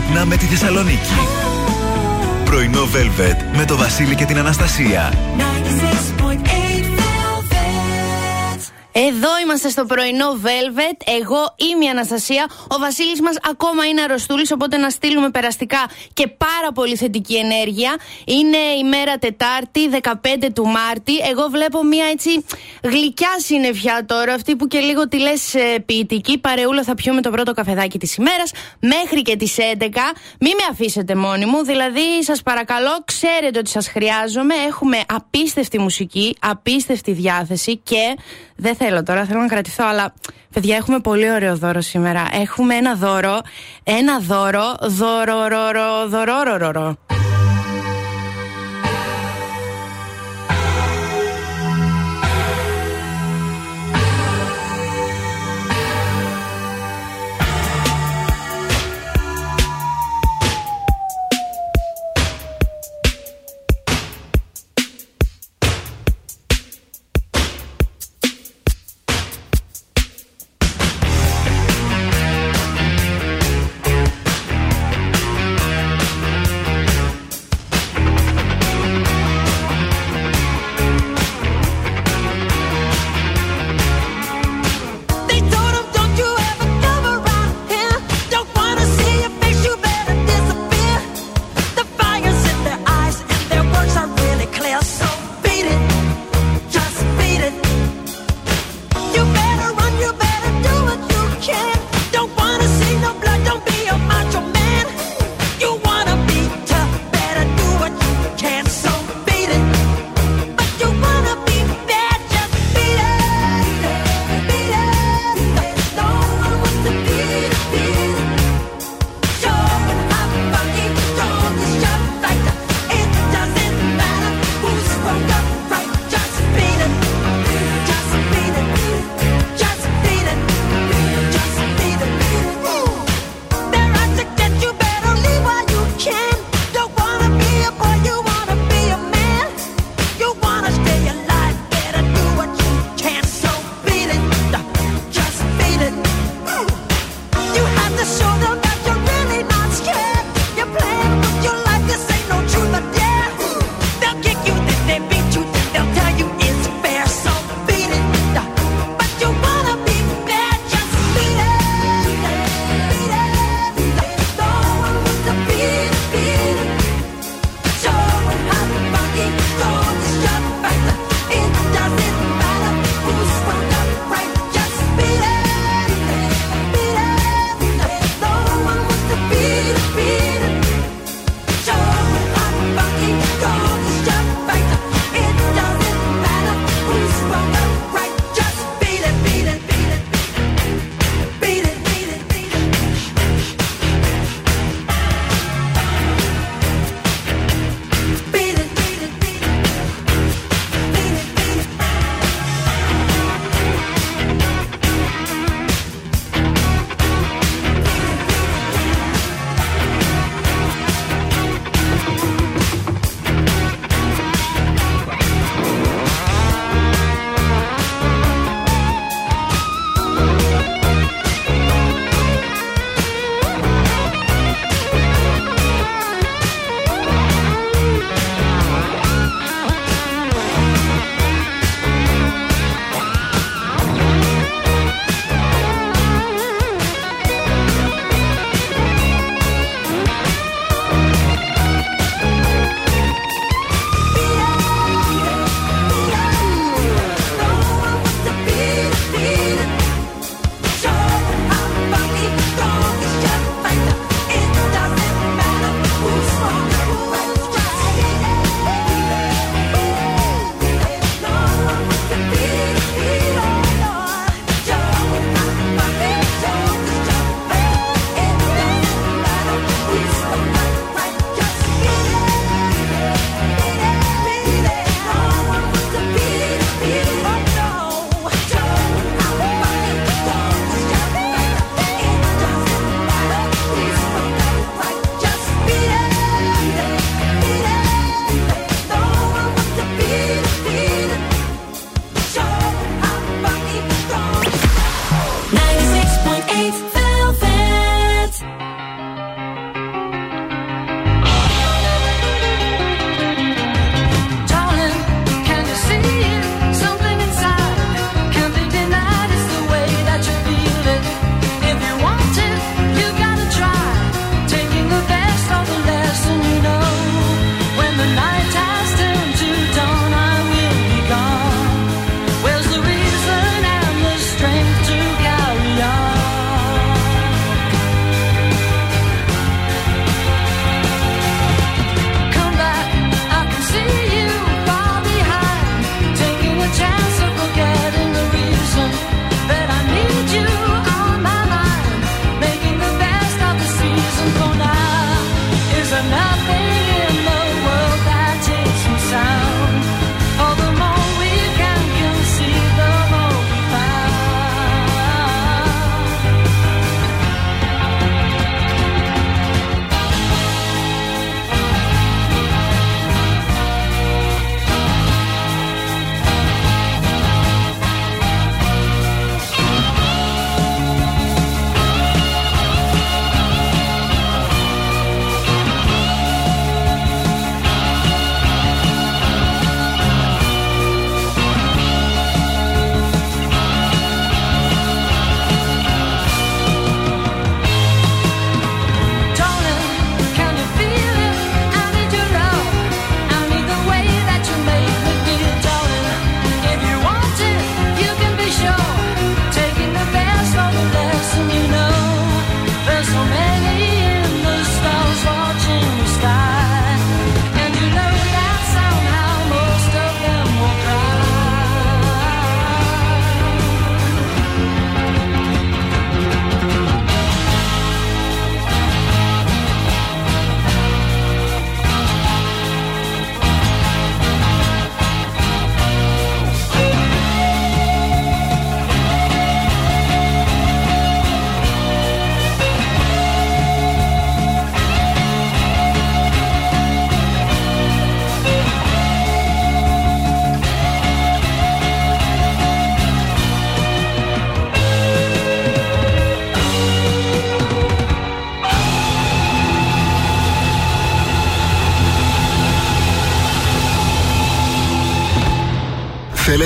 Ξυπνά με τη Θεσσαλονίκη. Πρωινό Velvet με το Βασίλη και την Αναστασία. Εδώ είμαστε στο πρωινό Velvet. Εγώ είμαι η Αναστασία. Ο Βασίλης μας ακόμα είναι αρρωστούλης, οπότε να στείλουμε περαστικά και πάρα πολύ θετική ενέργεια. Είναι η μέρα Τετάρτη, 15 του Μάρτη. Εγώ βλέπω μια έτσι γλυκιά συννεφιά τώρα, αυτή που και λίγο τη λες ποιητική. Παρεούλα θα πιούμε το πρώτο καφεδάκι της ημέρας μέχρι και τις 11. Μην με αφήσετε μόνοι μου, δηλαδή σας παρακαλώ, ξέρετε ότι σας χρειάζομαι. Έχουμε απίστευτη μουσική, απίστευτη διάθεση και δεν θέλω τώρα, θέλω να κρατηθώ, αλλά παιδιά, έχουμε πολύ ωραίο δώρο σήμερα. Έχουμε ένα δώρο, ένα δώρο, δώρο, δώρο,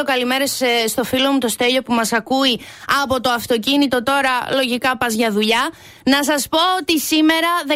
Στείλω καλημέρε ε, στο φίλο μου το Στέλιο που μας ακούει από το αυτοκίνητο. Τώρα λογικά πας για δουλειά. Να σας πω ότι σήμερα, 15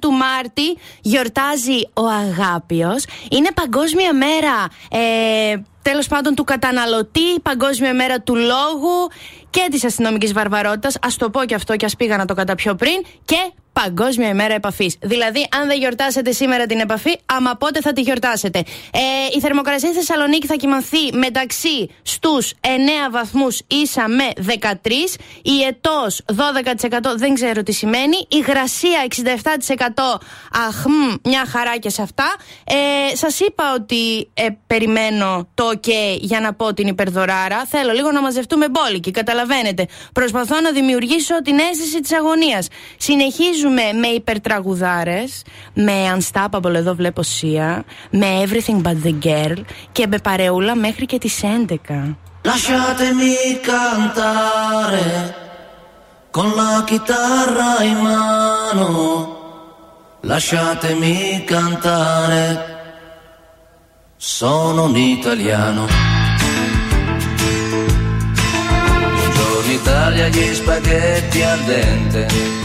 του Μάρτη, γιορτάζει ο Αγάπιος. Είναι παγκόσμια μέρα. Ε, τέλος πάντων του καταναλωτή, Παγκόσμια μέρα του λόγου και της αστυνομικής βαρβαρότητας. Α το πω και αυτό και ας πήγα να το καταπιώ πριν. Και Παγκόσμια ημέρα επαφής. Δηλαδή, αν δεν γιορτάσετε σήμερα την επαφή, άμα πότε θα τη γιορτάσετε. Ε, η θερμοκρασία στη Θεσσαλονίκη θα κοιμανθεί μεταξύ στους 9 βαθμούς ίσα με 13. Η ετός 12% δεν ξέρω τι σημαίνει. Η γρασία 67%. Αχ, μια χαρά και σε αυτά. Ε, Σας είπα ότι ε, περιμένω το OK για να πω την υπερδωράρα. Θέλω λίγο να μαζευτούμε μπόλικοι, καταλαβαίνετε. Προσπαθώ να δημιουργήσω την αίσθηση της αγωνίας. Συνεχίζω με υπερτραγουδάρε, με Unstoppable εδώ βλέπω Σία, με Everything But The Girl και με παρεούλα μέχρι και τι 11. Lasciatemi cantare con la chitarra in mano. Lasciatemi cantare, sono un italiano. Buongiorno Italia, gli spaghetti al dente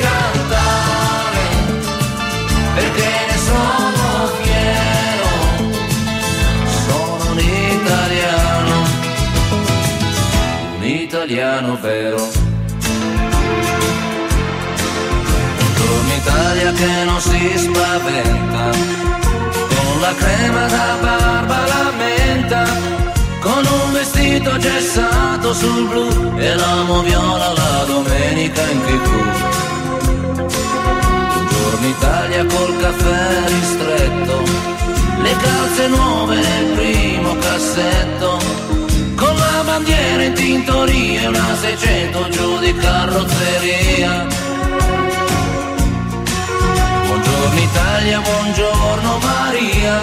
cantare perché ne sono fiero, sono un italiano, un italiano vero. Buongiorno Italia che non si spaventa, con la crema da barba la menta, con un vestito gessato sul blu e l'amo viola la domenica in tv in Italia col caffè ristretto, le calze nuove nel primo cassetto, con la bandiera in tintoria e una 600 giù di carrozzeria. Buongiorno Italia, buongiorno Maria,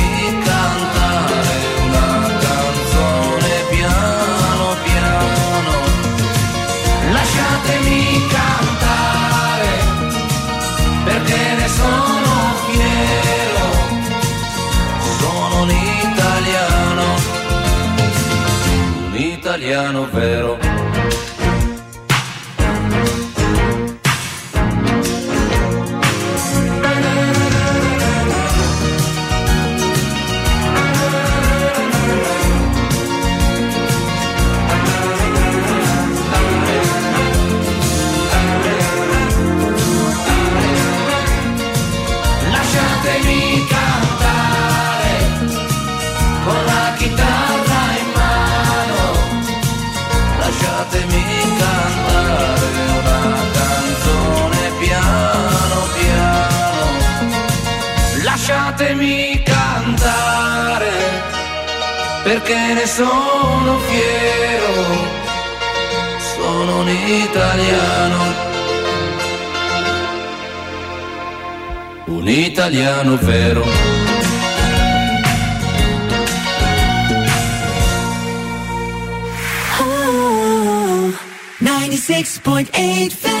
italiano vero. ne sono fiero, sono un italiano. Un italiano vero. Oh, 96.8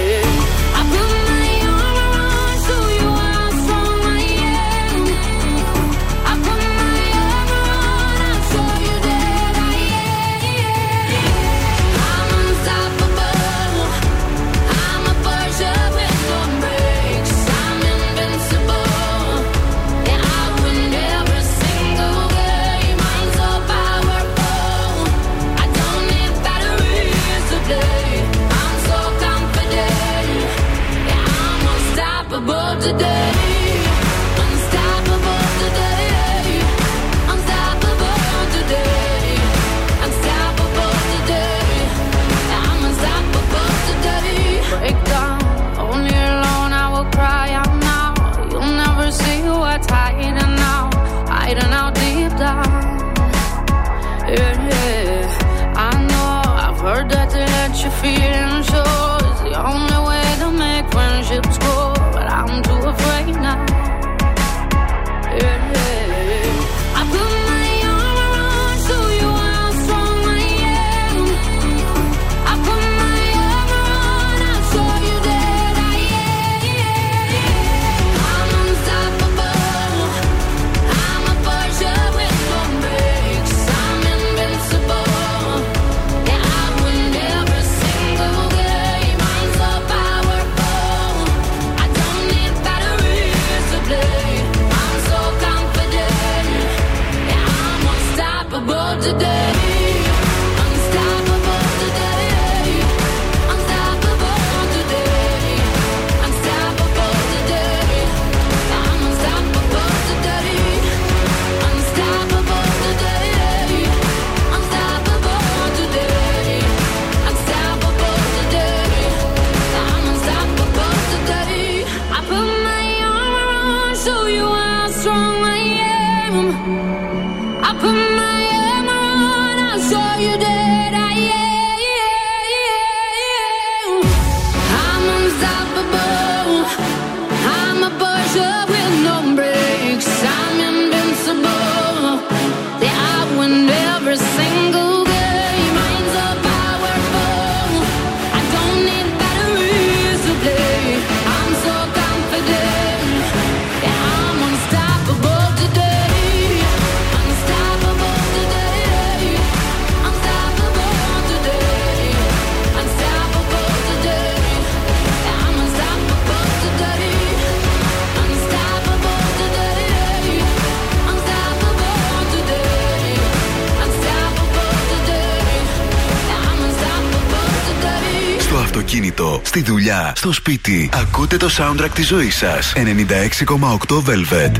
Στη δουλειά, στο σπίτι. Ακούτε το soundtrack της ζωής σας. 96,8 Velvet.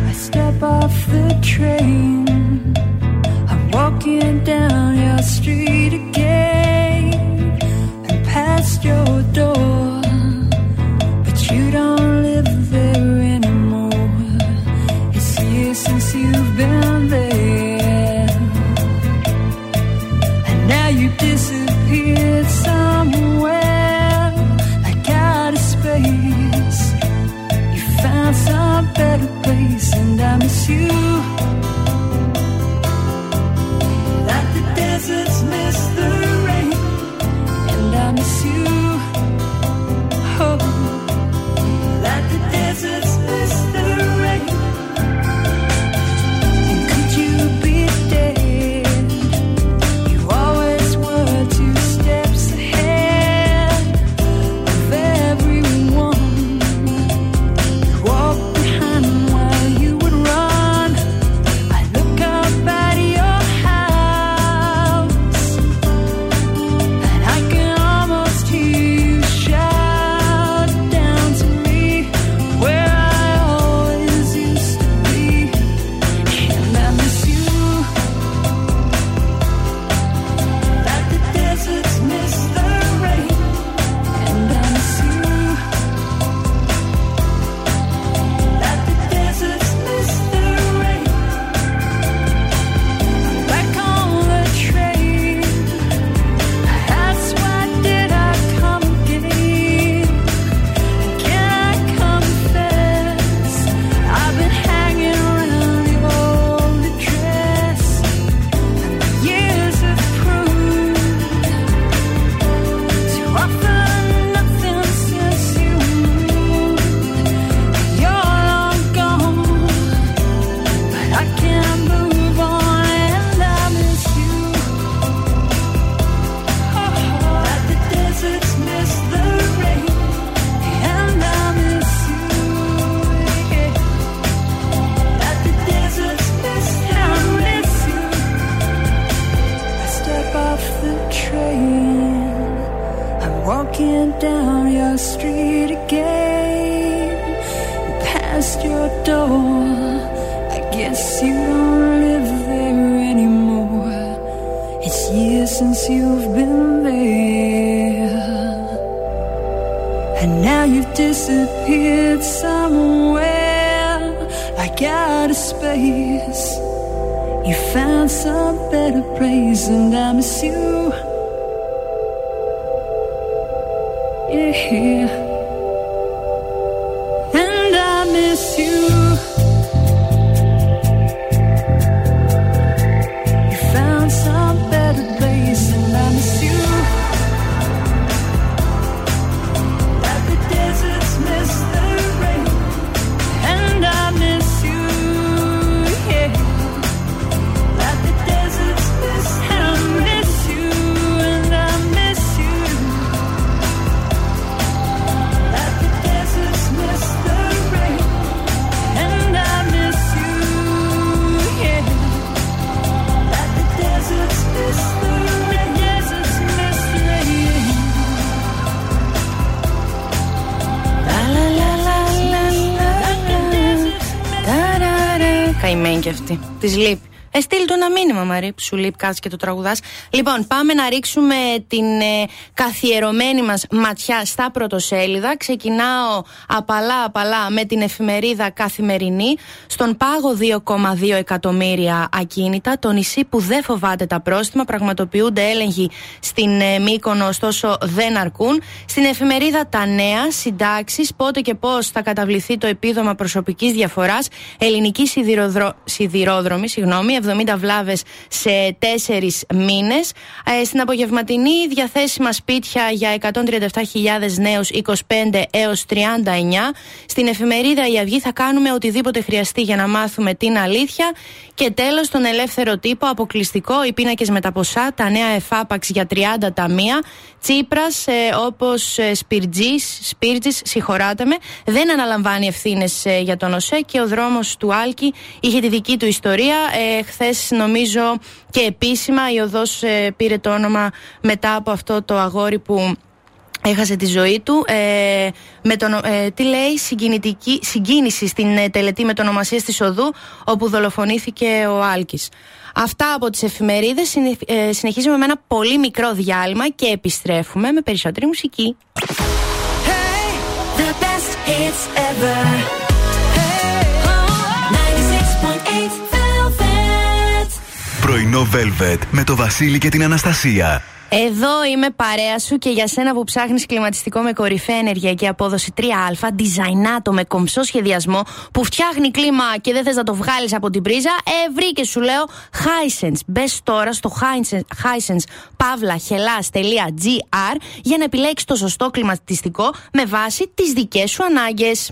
Σου λείπει, κάτσε και το τραγουδάς. Λοιπόν, πάμε να ρίξουμε την ε, καθιερωμένη μας ματιά στα πρωτοσέλιδα. Ξεκινάω απαλά, απαλά με την εφημερίδα Καθημερινή. Στον πάγο 2,2 εκατομμύρια ακίνητα. Το νησί που δεν φοβάται τα πρόστιμα. Πραγματοποιούνται έλεγχοι στην ε, Μύκονο, ωστόσο δεν αρκούν. Στην εφημερίδα Τα Νέα, συντάξεις, πότε και πώς θα καταβληθεί το επίδομα προσωπικής διαφοράς. Ελληνική σιδηρόδρομη, συγγνώμη, 70 βλάβες σε 4 μήνες. Ε, στην απογευματινή διαθέσιμα σπίτια για 137.000 νέους 25 έως 39. Στην εφημερίδα Η Αυγή θα κάνουμε οτιδήποτε χρειαστεί για να μάθουμε την αλήθεια. Και τέλος, τον ελεύθερο τύπο, αποκλειστικό, οι πίνακες με τα ποσά, τα νέα εφάπαξ για 30 ταμεία. Τσίπρας, ε, όπως ε, Σπίρτζη, συγχωράτε με, δεν αναλαμβάνει ευθύνες ε, για τον ΟΣΕ και ο δρόμος του Άλκη είχε τη δική του ιστορία. Ε, Χθες, νομίζω, και επίσημα η οδός ε, πήρε το όνομα μετά από αυτό το αγόρι που έχασε τη ζωή του. Ε, με τον, ε, τι λέει, συγκινητική, συγκίνηση στην ε, τελετή με το ονομασία της Οδού, όπου δολοφονήθηκε ο Άλκης. Αυτά από τις εφημερίδες. Ε, συνεχίζουμε με ένα πολύ μικρό διάλειμμα και επιστρέφουμε με περισσότερη μουσική. Hey, the best hits ever. Πρωινό Velvet με το Βασίλη και την Αναστασία. Εδώ είμαι παρέα σου και για σένα που ψάχνεις κλιματιστικό με κορυφαία ενεργειακή απόδοση 3α, designato με κομψό σχεδιασμό που φτιάχνει κλίμα και δεν θες να το βγάλεις από την πρίζα, ε, βρήκε σου λέω Hisense. Μπες τώρα στο hisense.pavlahela.gr για να επιλέξεις το σωστό κλιματιστικό με βάση τις δικές σου ανάγκες.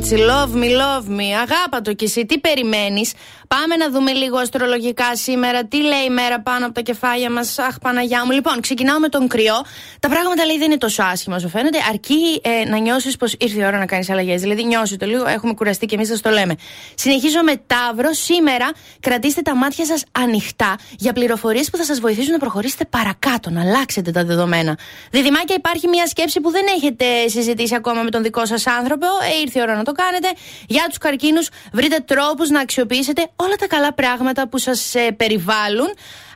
Το κορίτσι. Love me, love me. Αγάπα το κι εσύ. Τι περιμένεις; Πάμε να δούμε λίγο αστρολογικά σήμερα. Τι λέει η μέρα πάνω από τα κεφάλια μας. Αχ, Παναγιά μου. Λοιπόν, ξεκινάω με τον κρυό. Τα πράγματα λέει δεν είναι τόσο άσχημα όσο φαίνεται. Αρκεί ε, να νιώσεις πως ήρθε η ώρα να κάνεις αλλαγές. Δηλαδή, νιώσει το λίγο. Έχουμε κουραστεί και εμείς σα το λέμε. Συνεχίζω με Ταύρο. Σήμερα κρατήστε τα μάτια σας ανοιχτά για πληροφορίες που θα σας βοηθήσουν να προχωρήσετε παρακάτω, να αλλάξετε τα δεδομένα. Διδυμάκια, υπάρχει μια σκέψη που δεν έχετε συζητήσει ακόμα με τον δικό σας άνθρωπο. Ε, ήρθε η ώρα να το κάνετε. Για τους καρκίνους, βρείτε τρόπους να αξιοποιήσετε όλα τα καλά πράγματα που σας ε, περιβάλλουν.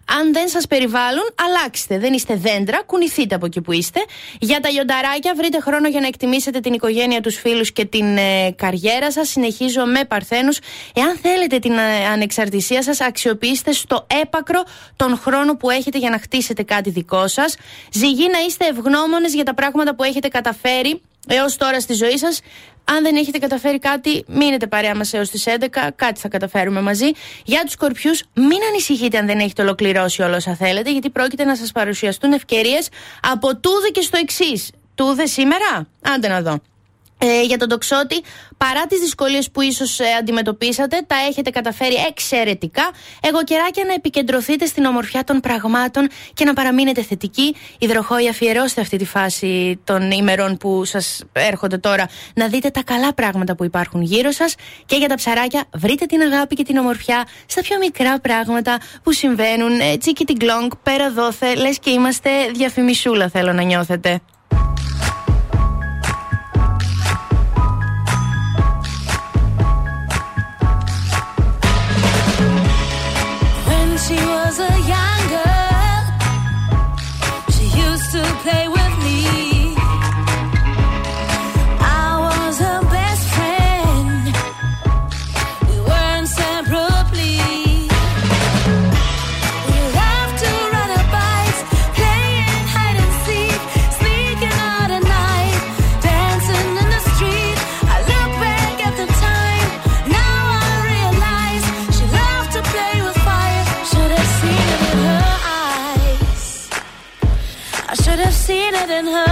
Αν δεν σας περιβάλλουν, αλλάξτε. Δεν είστε δέντρα, κουνηθείτε από εκεί που είστε. Για τα λιονταράκια, βρείτε χρόνο για να εκτιμήσετε την οικογένεια, τους φίλους και την ε, καριέρα σας. Συνεχίζω με Παρθένους. Εάν θέλετε την ε, ανεξαρτησία σας, αξιοποιήστε στο έπακρο τον χρόνο που έχετε για να χτίσετε κάτι δικό σας. Ζυγή να είστε ευγνώμονες για τα πράγματα που έχετε καταφέρει έως τώρα στη ζωή σας. Αν δεν έχετε καταφέρει κάτι, μείνετε παρέα μας έως τις 11. Κάτι θα καταφέρουμε μαζί. Για τους σκορπιούς, μην ανησυχείτε αν δεν έχετε ολοκληρώσει όλα όσα θέλετε, γιατί πρόκειται να σας παρουσιαστούν ευκαιρίες από τούδε και στο εξής. Τούδε σήμερα, άντε να δω. Ε, για τον τοξότη, παρά τις δυσκολίες που ίσως ε, αντιμετωπίσατε, τα έχετε καταφέρει εξαιρετικά. Εγώ καιράκια να επικεντρωθείτε στην ομορφιά των πραγμάτων και να παραμείνετε θετικοί. Υδροχόη, αφιερώστε αυτή τη φάση των ημερών που σας έρχονται τώρα να δείτε τα καλά πράγματα που υπάρχουν γύρω σας. Και για τα ψαράκια, βρείτε την αγάπη και την ομορφιά στα πιο μικρά πράγματα που συμβαίνουν. Ε, τσίκι την κλόγκ, πέρα δόθε, λες και είμαστε διαφημισούλα, θέλω να νιώθετε. she was a young girl, she used to play with. In her.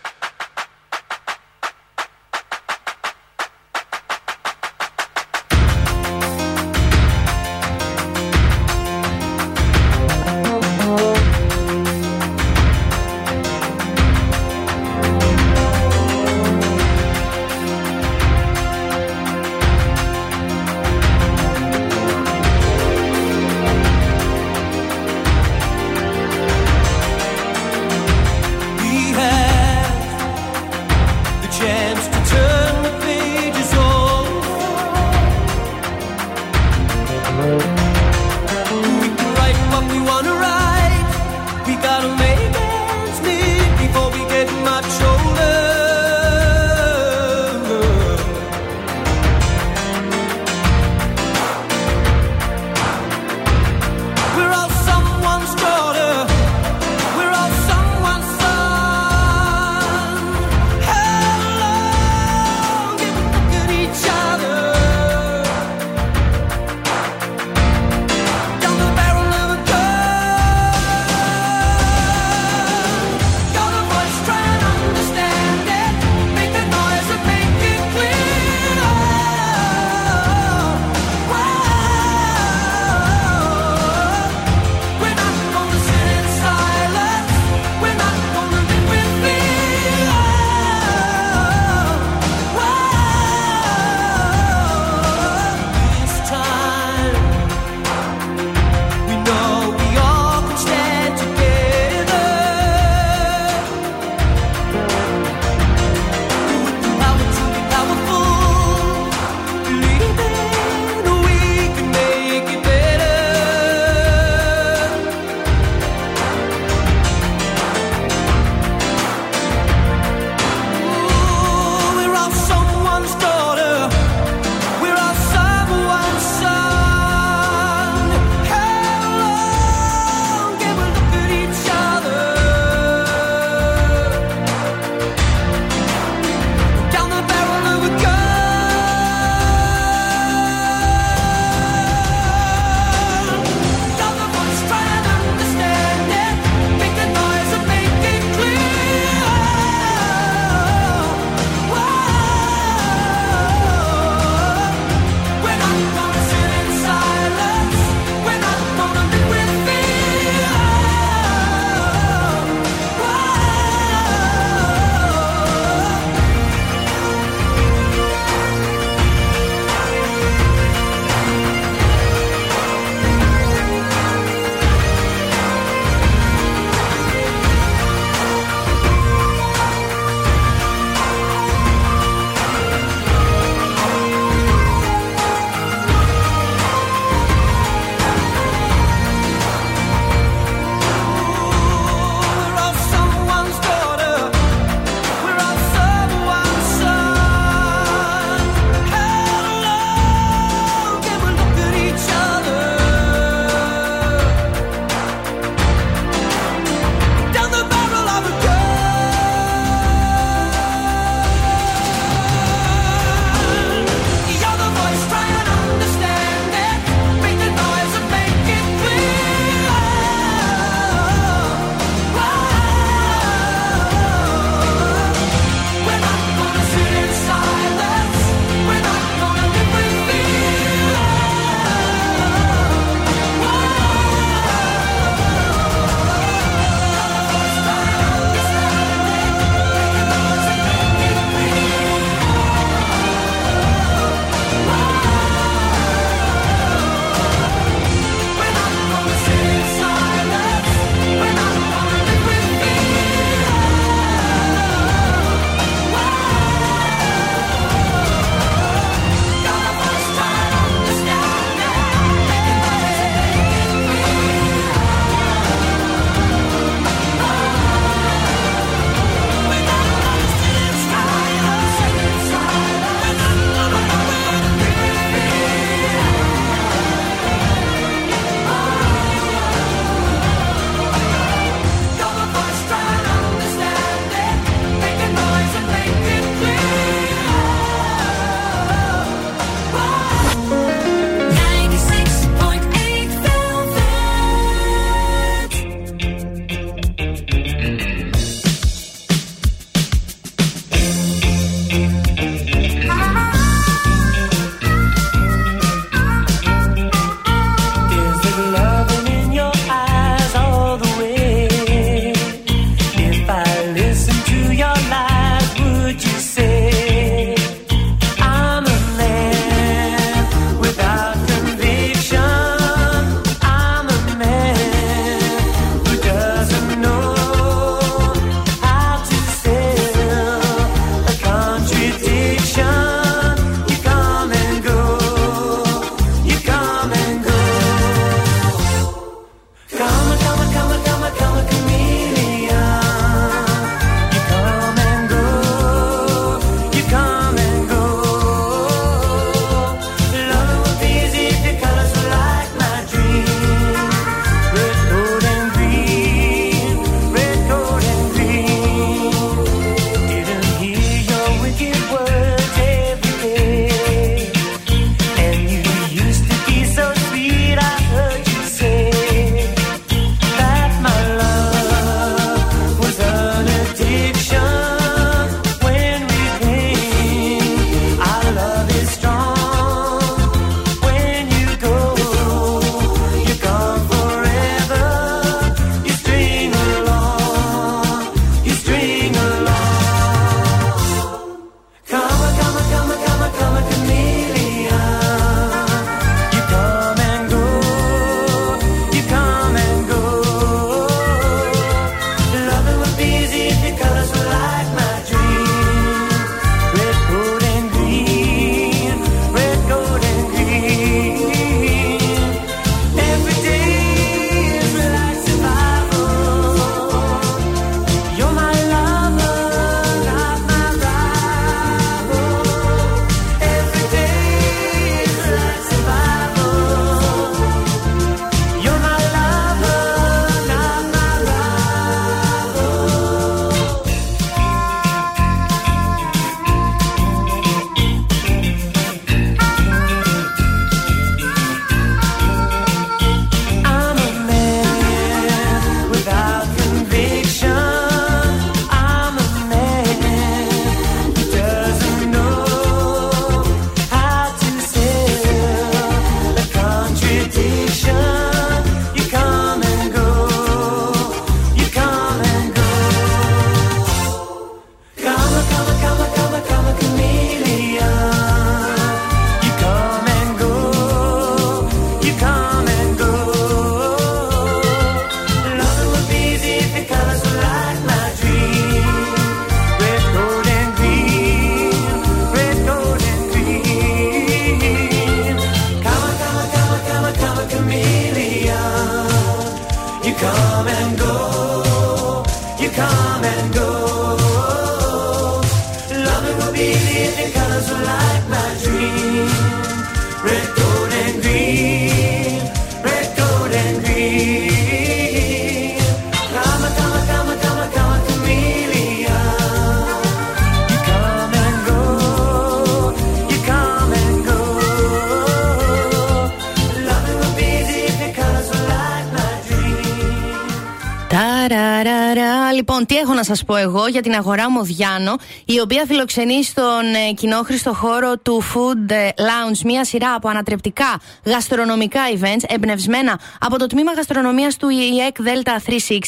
Σας πω εγώ για την αγορά Μοδιάνο, η οποία φιλοξενεί στον ε, κοινόχρηστο χώρο του Food ε, Lounge μία σειρά από ανατρεπτικά γαστρονομικά events εμπνευσμένα από το τμήμα γαστρονομίας του ΙΕΚ Delta 360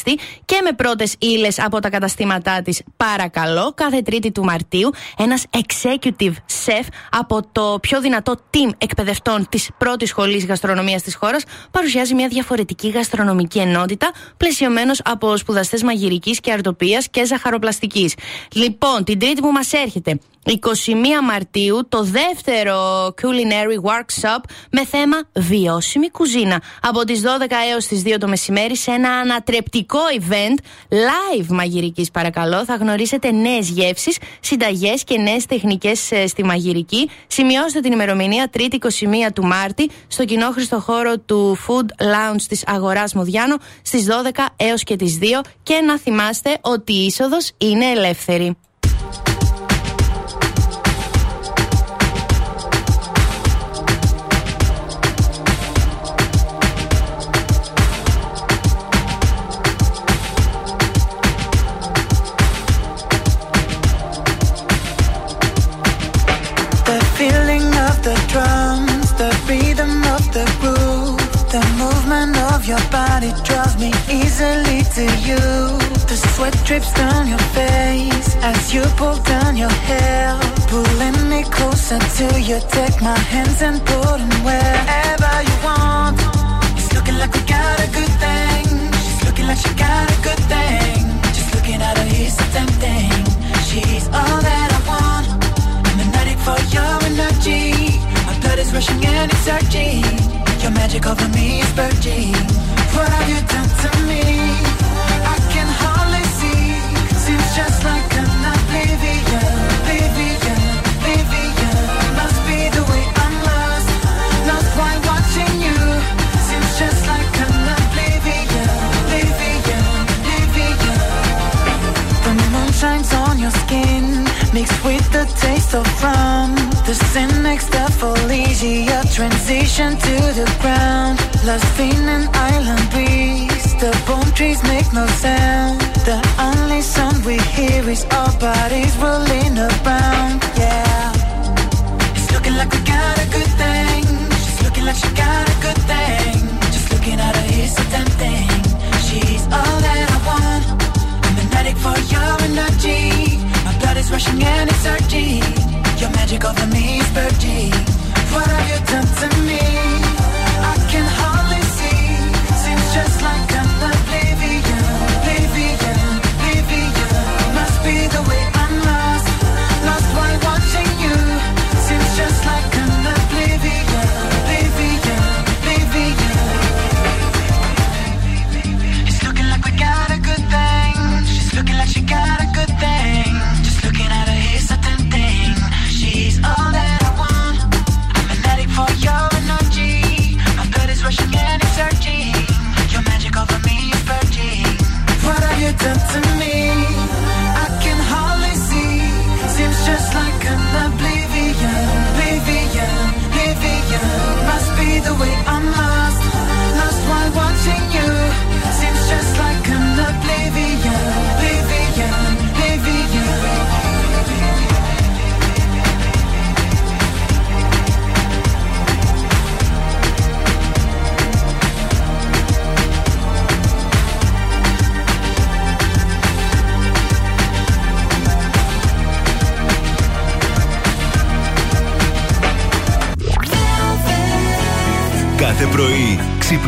και με πρώτες ύλες από τα καταστήματά της. Παρακαλώ, κάθε Τρίτη του Μαρτίου, ένας executive chef από το πιο δυνατό team εκπαιδευτών της πρώτης σχολής γαστρονομίας της χώρας παρουσιάζει μια διαφορετική γαστρονομική ενότητα, πλαισιωμένος από σπουδαστές μαγειρικής και αρτοπίας και ζαχαροπλαστικής. Λοιπόν, την Τρίτη που μας έρχεται, 21 Μαρτίου το δεύτερο Culinary Workshop με θέμα βιώσιμη κουζίνα. Από τις 12 έως τις 2 το μεσημέρι σε ένα ανατρεπτικό event live μαγειρικής παρακαλώ θα γνωρίσετε νέες γεύσεις, συνταγές και νέες τεχνικές ε, στη μαγειρική. Σημειώστε την ημερομηνία 3η 21 του Μάρτη στο κοινόχρηστο χώρο του Food Lounge της Αγοράς Μοδιάνο στις 12 έως και τις 2 και να θυμάστε ότι η είσοδος είναι ελεύθερη. Body draws me easily to you. The sweat drips down your face as you pull down your hair. Pulling me closer to you, take my hands and put them wherever you want. It's looking like we got a good thing. She's looking like she got a good thing. Just looking at her, he's tempting. She's all that I want. I'm magnetic for your energy. My blood is rushing and it's surging. Your magic over me is virgin. What have you done mixed with the taste of rum. The next to Felicia, transition to the ground. Lost in an island breeze. The palm trees make no sound. The only sound we hear is our bodies rolling around. Yeah, it's looking like we got a good thing. She's looking like she got a good thing. Just looking at her is so tempting. She's all that I want. I'm magnetic for your energy. Is rushing and it's surging. Your magic over me is virgin. What have you done to me?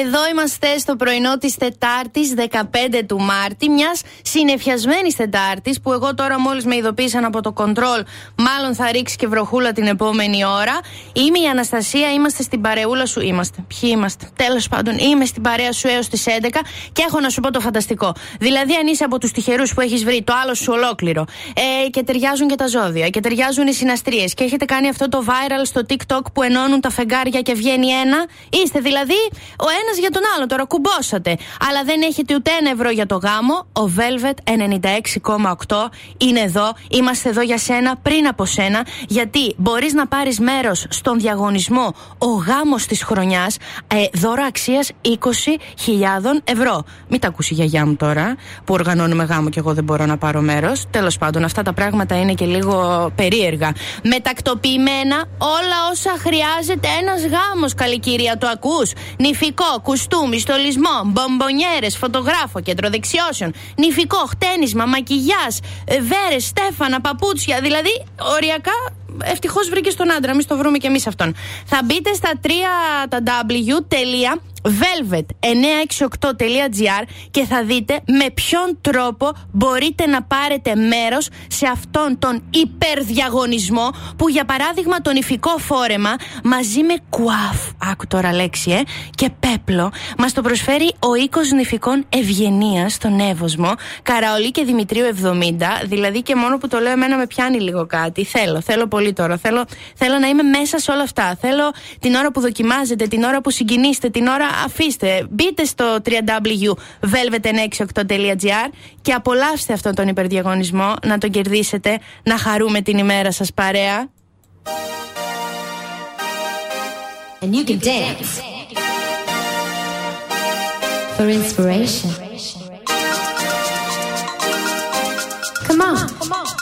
Εδώ είμαστε στο πρωινό της Τετάρτης 15 του Μάρτη, μιας συνεφιασμένης Τετάρτης που εγώ τώρα μόλις με ειδοποίησαν από το κοντρόλ, μάλλον θα ρίξει και βροχούλα την επόμενη ώρα. Είμαι η Αναστασία, είμαστε στην παρεούλα σου. Είμαστε. Ποιοι είμαστε. Τέλος πάντων, είμαι στην παρέα σου έως τις 11 και έχω να σου πω το φανταστικό. Δηλαδή, αν είσαι από τους τυχερούς που έχεις βρει το άλλο σου ολόκληρο ε, και ταιριάζουν και τα ζώδια και ταιριάζουν οι συναστρίες και έχετε κάνει αυτό το viral στο TikTok που ενώνουν τα φεγγάρια και βγαίνει ένα, είστε δηλαδή ο ένας για τον άλλο. Τώρα κουμπόσατε. Αλλά δεν έχετε ούτε ένα ευρώ για το γάμο. Ο Velvet 96,8 είναι εδώ. Είμαστε εδώ για σένα πριν από σένα. Γιατί μπορείς να πάρεις μέρος στον διαγωνισμό Ο γάμος της χρονιάς. Ε, δώρο αξίας 20.000 ευρώ. Μην τα ακούσει η γιαγιά μου τώρα που οργανώνουμε γάμο και εγώ δεν μπορώ να πάρω μέρος. Τέλος πάντων, αυτά τα πράγματα είναι και λίγο περίεργα. Μετακτοποιημένα όλα όσα χρειάζεται ένας γάμος, καλή κυρία, το ακούς. Νηφικό, κουστούμι, στολισμό, μπομπονιέρες, φωτογράφο, κέντρο δεξιώσεων, νηφικό, χτένισμα, μακιγιάς, ε, βέρες, στέφανα, παπούτσια. Δηλαδή, οριακά ευτυχώς βρήκε τον άντρα, εμείς το βρούμε και εμείς αυτόν. Θα μπείτε στα 3 τα W velvet968.gr και θα δείτε με ποιον τρόπο μπορείτε να πάρετε μέρος σε αυτόν τον υπερδιαγωνισμό που για παράδειγμα το νηφικό φόρεμα μαζί με κουάφ, άκου τώρα λέξη ε, και πέπλο μας το προσφέρει ο οίκος νηφικών ευγενίας στον Εύωσμο Καραολί και Δημητρίου 70 δηλαδή και μόνο που το λέω εμένα με πιάνει λίγο κάτι θέλω, θέλω πολύ τώρα θέλω, θέλω να είμαι μέσα σε όλα αυτά θέλω την ώρα που δοκιμάζετε, την ώρα που συγκινήσετε, την ώρα αφήστε, μπείτε στο www.velvet968.gr και απολαύστε αυτόν τον υπερδιαγωνισμό να τον κερδίσετε, να χαρούμε την ημέρα σας παρέα. And you can dance for inspiration. Come on. Come on.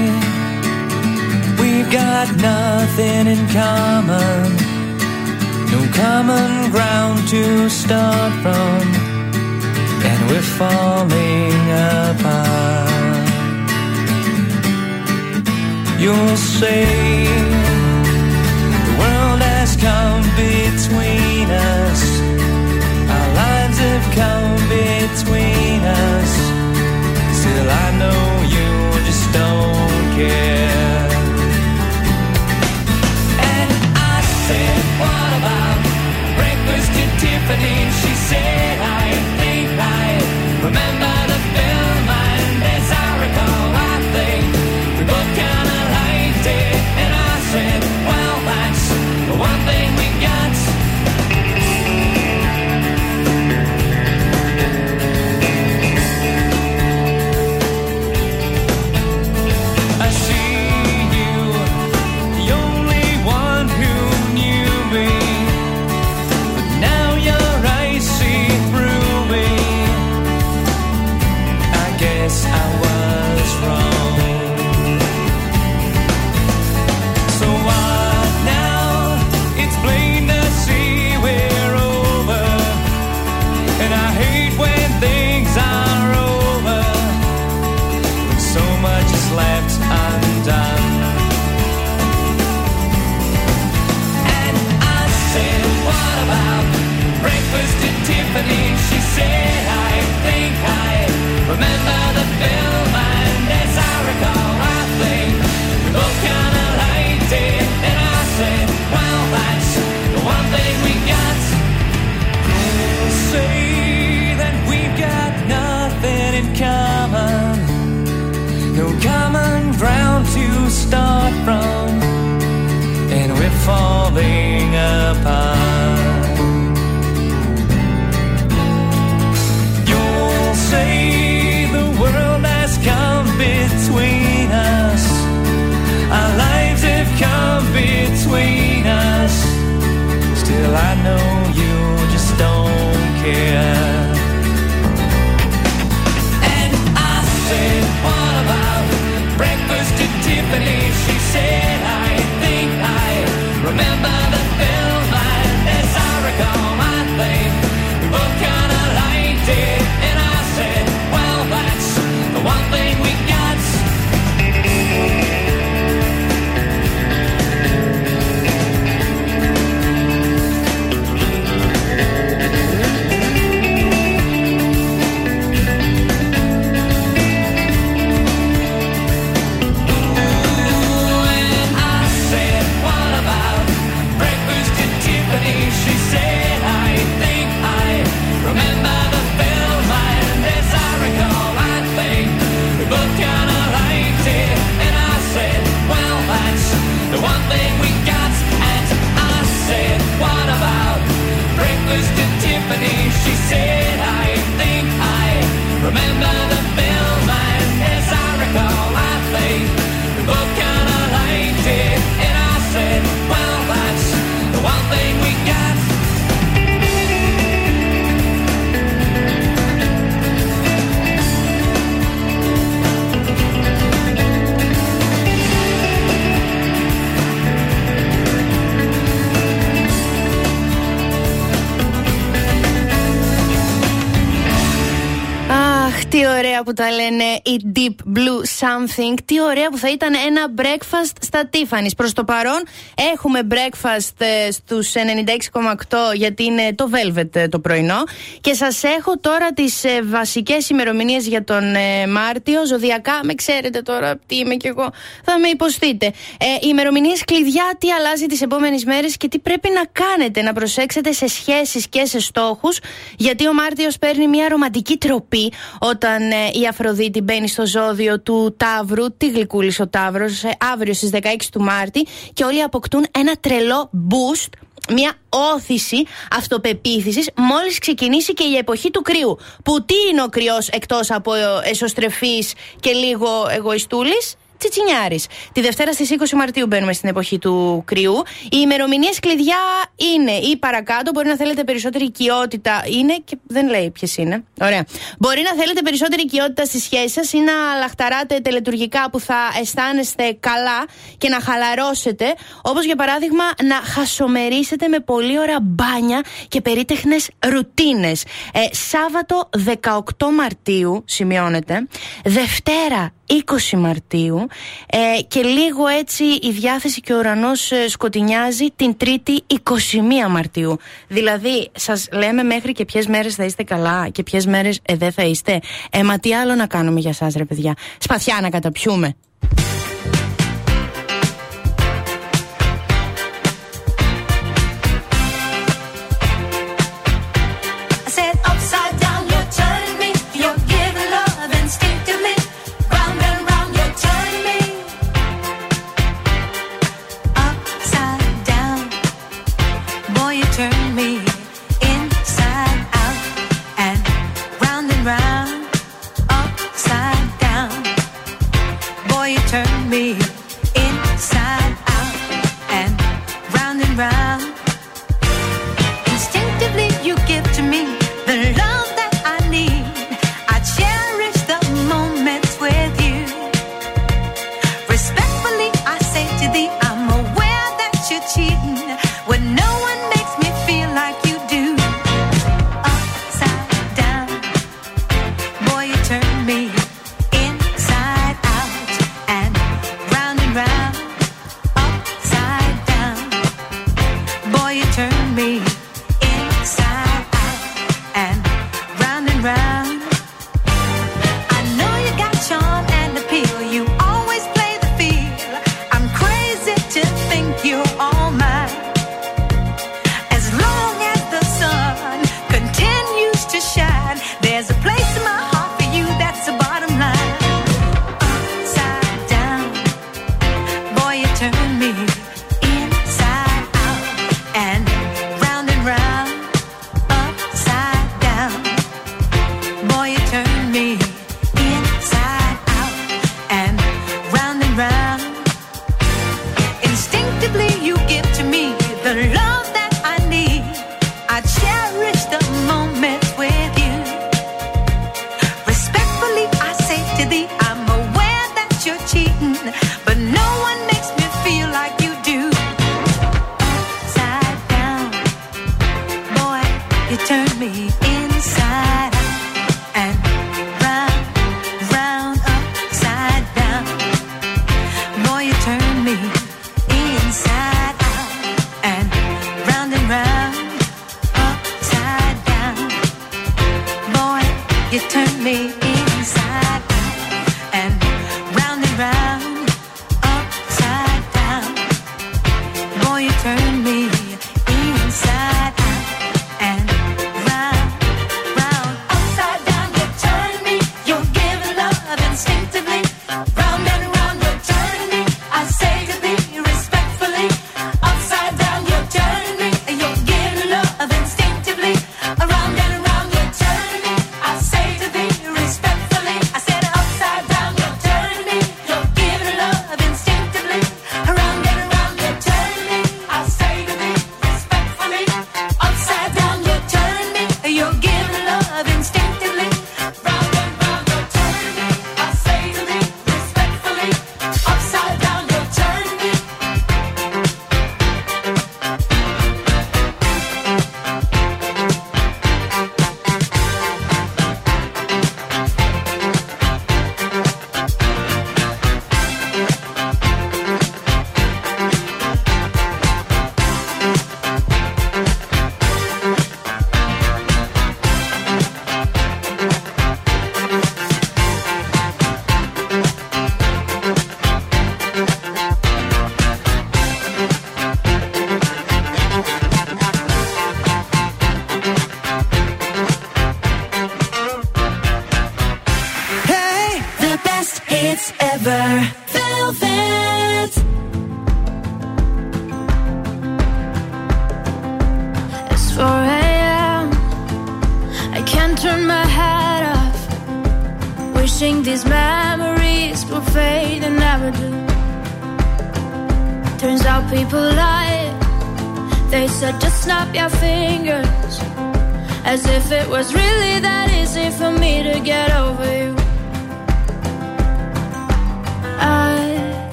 got nothing in common, no common ground to start from, and we're falling apart. You'll say the world has come between us, our lives have come between us. Still, I know you just don't care. She said, I think I remember the τι ωραία που τα λένε οι Deep Blue Something. Τι ωραία που θα ήταν ένα breakfast στα Tiffany's. Προς το παρόν έχουμε breakfast ε, στους 96,8 γιατί είναι το Velvet ε, το πρωινό. Και σας έχω τώρα τις ε, βασικές ημερομηνίες για τον ε, Μάρτιο. Ζωδιακά, με ξέρετε τώρα τι είμαι κι εγώ. Θα με υποστείτε. Ε, οι ημερομηνίες κλειδιά, τι αλλάζει τις επόμενες μέρες και τι πρέπει να κάνετε. Να προσέξετε σε σχέσεις και σε στόχους. Γιατί ο Μάρτιος παίρνει μια ρομαντική τροπή όταν ε, η Αφροδίτη μπαίνει στο ζώδιο του Ταύρου. Τι γλυκούλησε ο Ταύρος αύριο στις 16 του Μάρτη και όλοι αποκτούν ένα τρελό boost μια όθηση αυτοπεποίθησης μόλις ξεκινήσει και η εποχή του κρύου. Που τι είναι ο κρυός εκτός από ε, εσωστρεφής και λίγο εγωιστούλης, Τσιτσινιάρης. Τη Δευτέρα στις 20 Μαρτίου μπαίνουμε στην εποχή του κρυού. Οι ημερομηνίες κλειδιά είναι ή παρακάτω. Μπορεί να θέλετε περισσότερη οικειότητα. Είναι και δεν λέει ποιες είναι. Ωραία. Μπορεί να θέλετε περισσότερη οικειότητα στη σχέση σας ή να λαχταράτε τελετουργικά που θα αισθάνεστε καλά και να χαλαρώσετε. Όπως για παράδειγμα να χασομερίσετε με πολύ ωραία μπάνια και περίτεχνες ρουτίνες. Ε, Σάββατο 18 Μαρτίου, σημειώνεται. Δευτέρα 20 Μαρτίου ε, και λίγο έτσι η διάθεση και ο ουρανός ε, σκοτεινιάζει την Τρίτη 21 Μαρτίου. Δηλαδή σας λέμε μέχρι και ποιες μέρες θα είστε καλά και ποιες μέρες ε, δεν θα είστε. Ε, μα τι άλλο να κάνουμε για σας ρε παιδιά. Σπαθιά να καταπιούμε.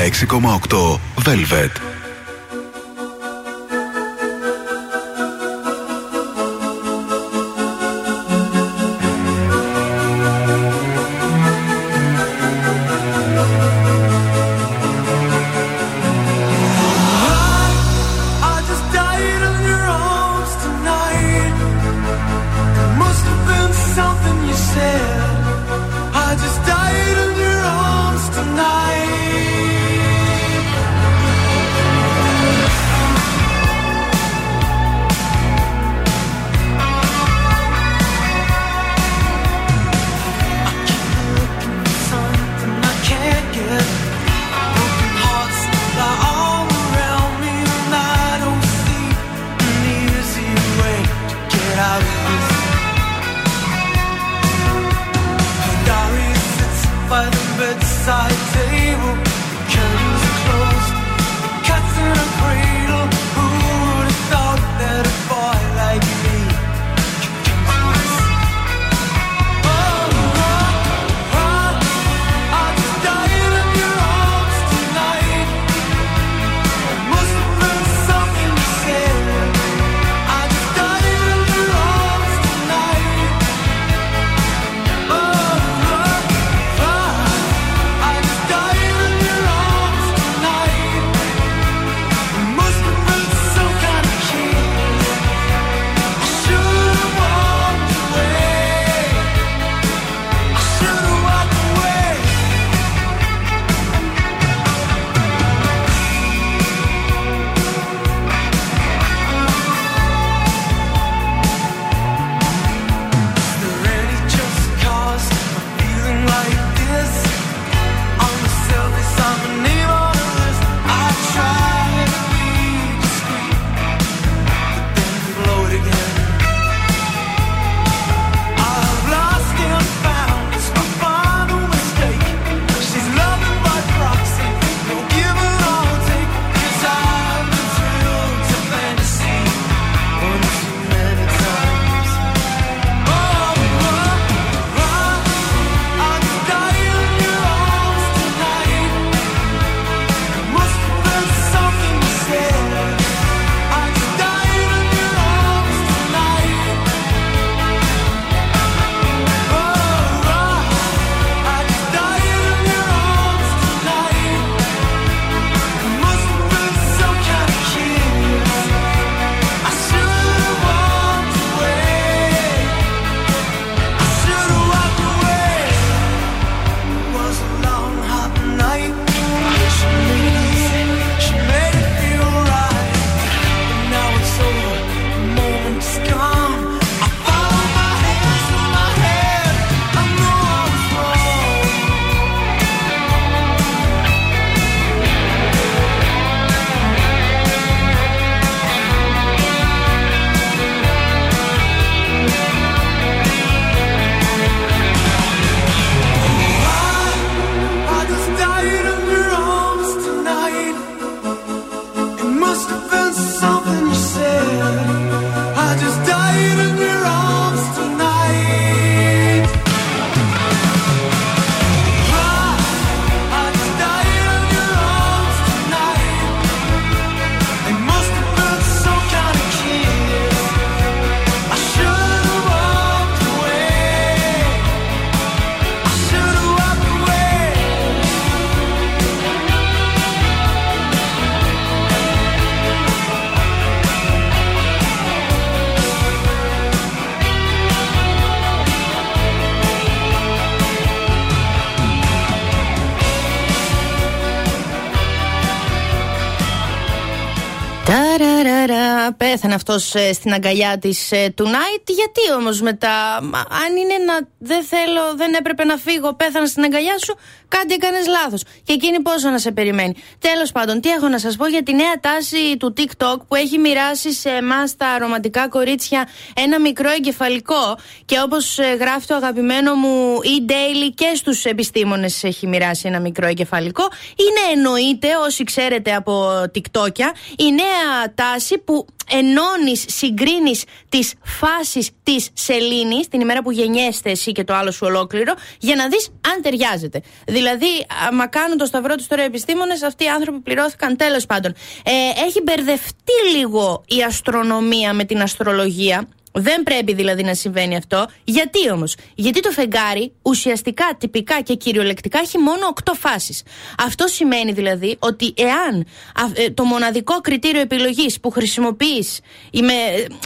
96,8 Velvet. Ταραρα, πέθανε αυτός ε, στην αγκαλιά της ε, tonight. Γιατί όμως μετά, αν είναι να δεν θέλω, δεν έπρεπε να φύγω, πέθανα στην αγκαλιά σου, κάτι έκανε λάθος. Και εκείνη πόσο να σε περιμένει. Τέλος πάντων, τι έχω να σας πω για τη νέα τάση του TikTok που έχει μοιράσει σε εμάς τα ρομαντικά κορίτσια ένα μικρό εγκεφαλικό. Και όπως ε, γράφει το αγαπημένο μου e-daily και στους επιστήμονες έχει μοιράσει ένα μικρό εγκεφαλικό. Είναι εννοείται, όσοι ξέρετε από TikTokια, η νέα τάση που ενώνεις, συγκρίνεις τις φάσεις της σελήνης την ημέρα που γεννιέστε εσύ και το άλλο σου ολόκληρο, για να δεις αν ταιριάζεται. Δηλαδή, άμα κάνουν το σταυρό του τώρα οι επιστήμονες, αυτοί οι άνθρωποι πληρώθηκαν τέλος πάντων. Ε, έχει μπερδευτεί λίγο η αστρονομία με την αστρολογία. Δεν πρέπει δηλαδή να συμβαίνει αυτό. Γιατί όμως, Γιατί το φεγγάρι ουσιαστικά, τυπικά και κυριολεκτικά έχει μόνο 8 φάσεις. Αυτό σημαίνει δηλαδή ότι εάν ε, το μοναδικό κριτήριο επιλογής που χρησιμοποιείς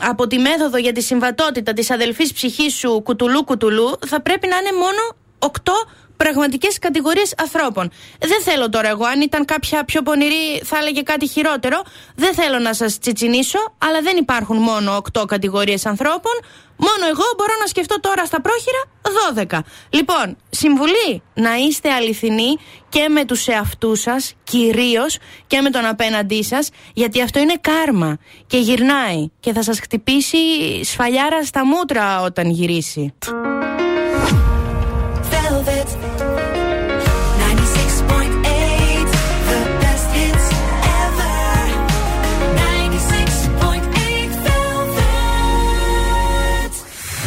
από τη μέθοδο για τη συμβατότητα της αδελφής ψυχής σου κουτουλού κουτουλού, θα πρέπει να είναι μόνο 8 πραγματικές κατηγορίες ανθρώπων. Δεν θέλω τώρα εγώ, αν ήταν κάποια πιο πονηρή, θα έλεγε κάτι χειρότερο. Δεν θέλω να σας τσιτσινίσω, αλλά δεν υπάρχουν μόνο 8 κατηγορίες ανθρώπων. Μόνο εγώ μπορώ να σκεφτώ τώρα στα πρόχειρα 12. Λοιπόν, συμβουλή να είστε αληθινοί και με τους εαυτούς σας, κυρίως και με τον απέναντί σας, γιατί αυτό είναι κάρμα και γυρνάει και θα σας χτυπήσει σφαλιάρα στα μούτρα όταν γυρίσει.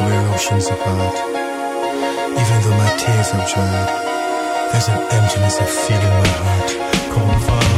we're oceans apart. Even though my tears have dried, there's an emptiness I feel in my heart. Come far.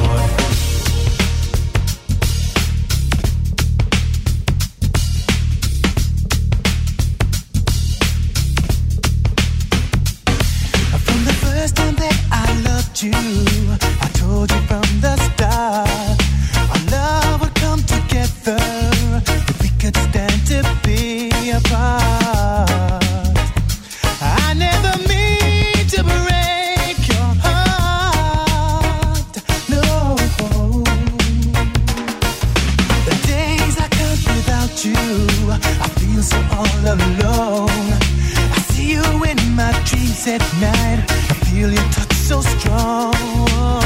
at night. I feel your touch so strong.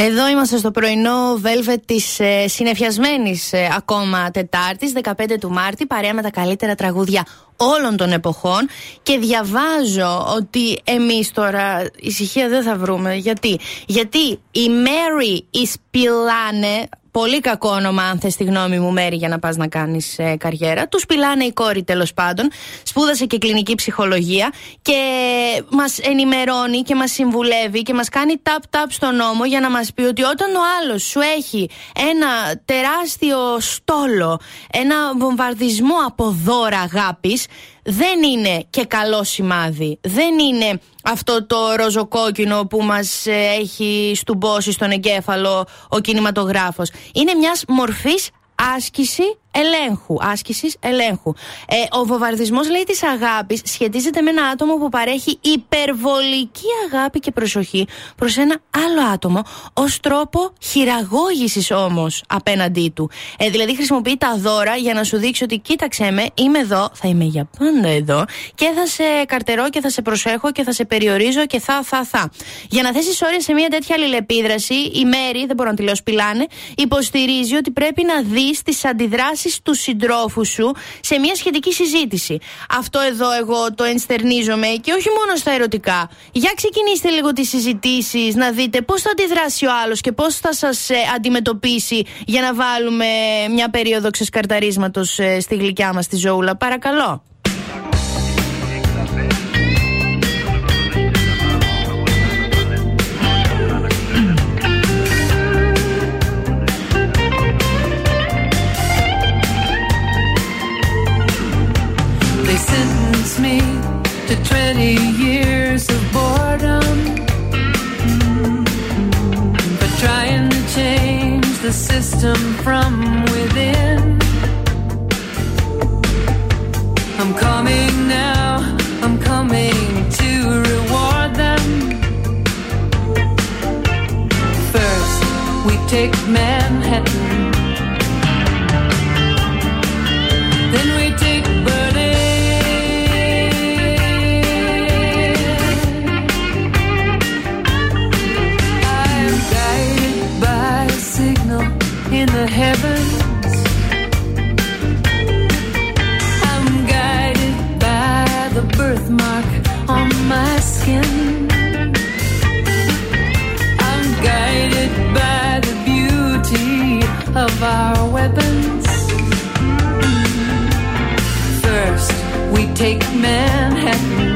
Εδώ είμαστε στο πρωινό Velvet της ε, συνεφιασμένης ακόμα Τετάρτης, 15 του Μάρτη, παρέα με τα καλύτερα τραγούδια όλων των εποχών. Και διαβάζω ότι εμείς τώρα ησυχία δεν θα βρούμε. Γιατί, Γιατί η Mary Ισπιλάνε, Πολύ κακό όνομα, αν θες τη γνώμη μου, Μέρη, για να πας να κάνεις ε, καριέρα. Τους πιλάνε η κόρη τέλος πάντων. Σπούδασε και κλινική ψυχολογία και μας ενημερώνει και μας συμβουλεύει και μας κάνει tap-tap στον νόμο για να μας πει ότι όταν ο άλλος σου έχει ένα τεράστιο στόλο, ένα βομβαρδισμό από δώρα αγάπης, δεν είναι και καλό σημάδι. Δεν είναι αυτό το ροζοκόκκινο που μας ε, έχει στουμπώσει στον εγκέφαλο ο κινηματογράφος. Είναι μιας μορφής άσκηση ελέγχου. Άσκησης ελέγχου. Ε, ο βομβαρδισμός, λέει, της αγάπης σχετίζεται με ένα άτομο που παρέχει υπερβολική αγάπη και προσοχή προς ένα άλλο άτομο ως τρόπο χειραγώγησης όμως απέναντί του. Ε, δηλαδή, χρησιμοποιεί τα δώρα για να σου δείξει ότι κοίταξε με, είμαι εδώ, θα είμαι για πάντα εδώ και θα σε καρτερώ και θα σε προσέχω και θα σε περιορίζω και θα, θα, θα. Για να θέσεις όρια σε μια τέτοια αλληλεπίδραση, η Μέρη, δεν μπορώ να τη λέω σπιλάνε, υποστηρίζει ότι πρέπει να δεις τις αντιδράσεις τους συντρόφους σου σε μια σχετική συζήτηση. Αυτό εδώ εγώ το ενστερνίζομαι και όχι μόνο στα ερωτικά. Για ξεκινήστε λίγο τις συζητήσεις, να δείτε πώς θα αντιδράσει ο άλλος και πώς θα σας αντιμετωπίσει για να βάλουμε μια περίοδο ξεσκαρταρίσματος στη γλυκιά μας τη ζωούλα. Παρακαλώ. years of boredom. But trying to change the system from within. I'm coming now, I'm coming to reward them. First, we take men. in the heavens. I'm guided by the birthmark on my skin. I'm guided by the beauty of our weapons. First, we take Manhattan.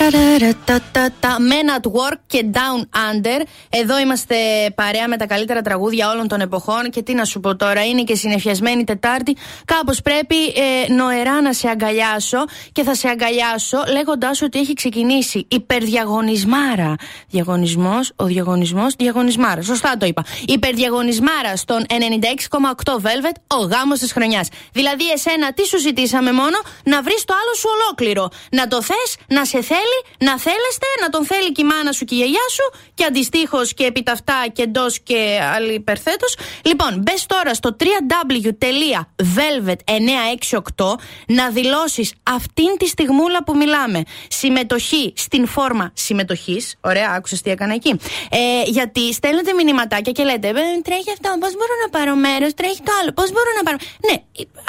Men at Work και Down Under. Εδώ είμαστε παρέα με τα καλύτερα τραγούδια όλων των εποχών. Και τι να σου πω τώρα, είναι και συνεφιασμένη Τετάρτη. Κάπω πρέπει ε, νοερά να σε αγκαλιάσω και θα σε αγκαλιάσω λέγοντά ότι έχει ξεκινήσει υπερδιαγωνισμάρα. Διαγωνισμό, ο διαγωνισμό, διαγωνισμάρα. Σωστά το είπα. Υπερδιαγωνισμάρα στον 96,8 Velvet, ο γάμο τη χρονιά. Δηλαδή, εσένα τι σου ζητήσαμε μόνο, να βρει το άλλο σου ολόκληρο. Να το θε, να σε θέλει, να θέλεστε, να τον θέλει και η μάνα σου και η γιαγιά σου και αντιστοίχως και επιταυτά και εντός και αλληπερθέτω. Λοιπόν, μπες τώρα στο www.velvet968 να δηλώσεις αυτήν τη στιγμούλα που μιλάμε. Συμμετοχή στην φόρμα συμμετοχής. Ωραία, άκουσες τι έκανα εκεί. Ε, γιατί στέλνετε μηνυματάκια και λέτε, «Ε, τρέχει αυτό, πώς μπορώ να πάρω μέρος, τρέχει το άλλο, πώς μπορώ να πάρω. Ναι,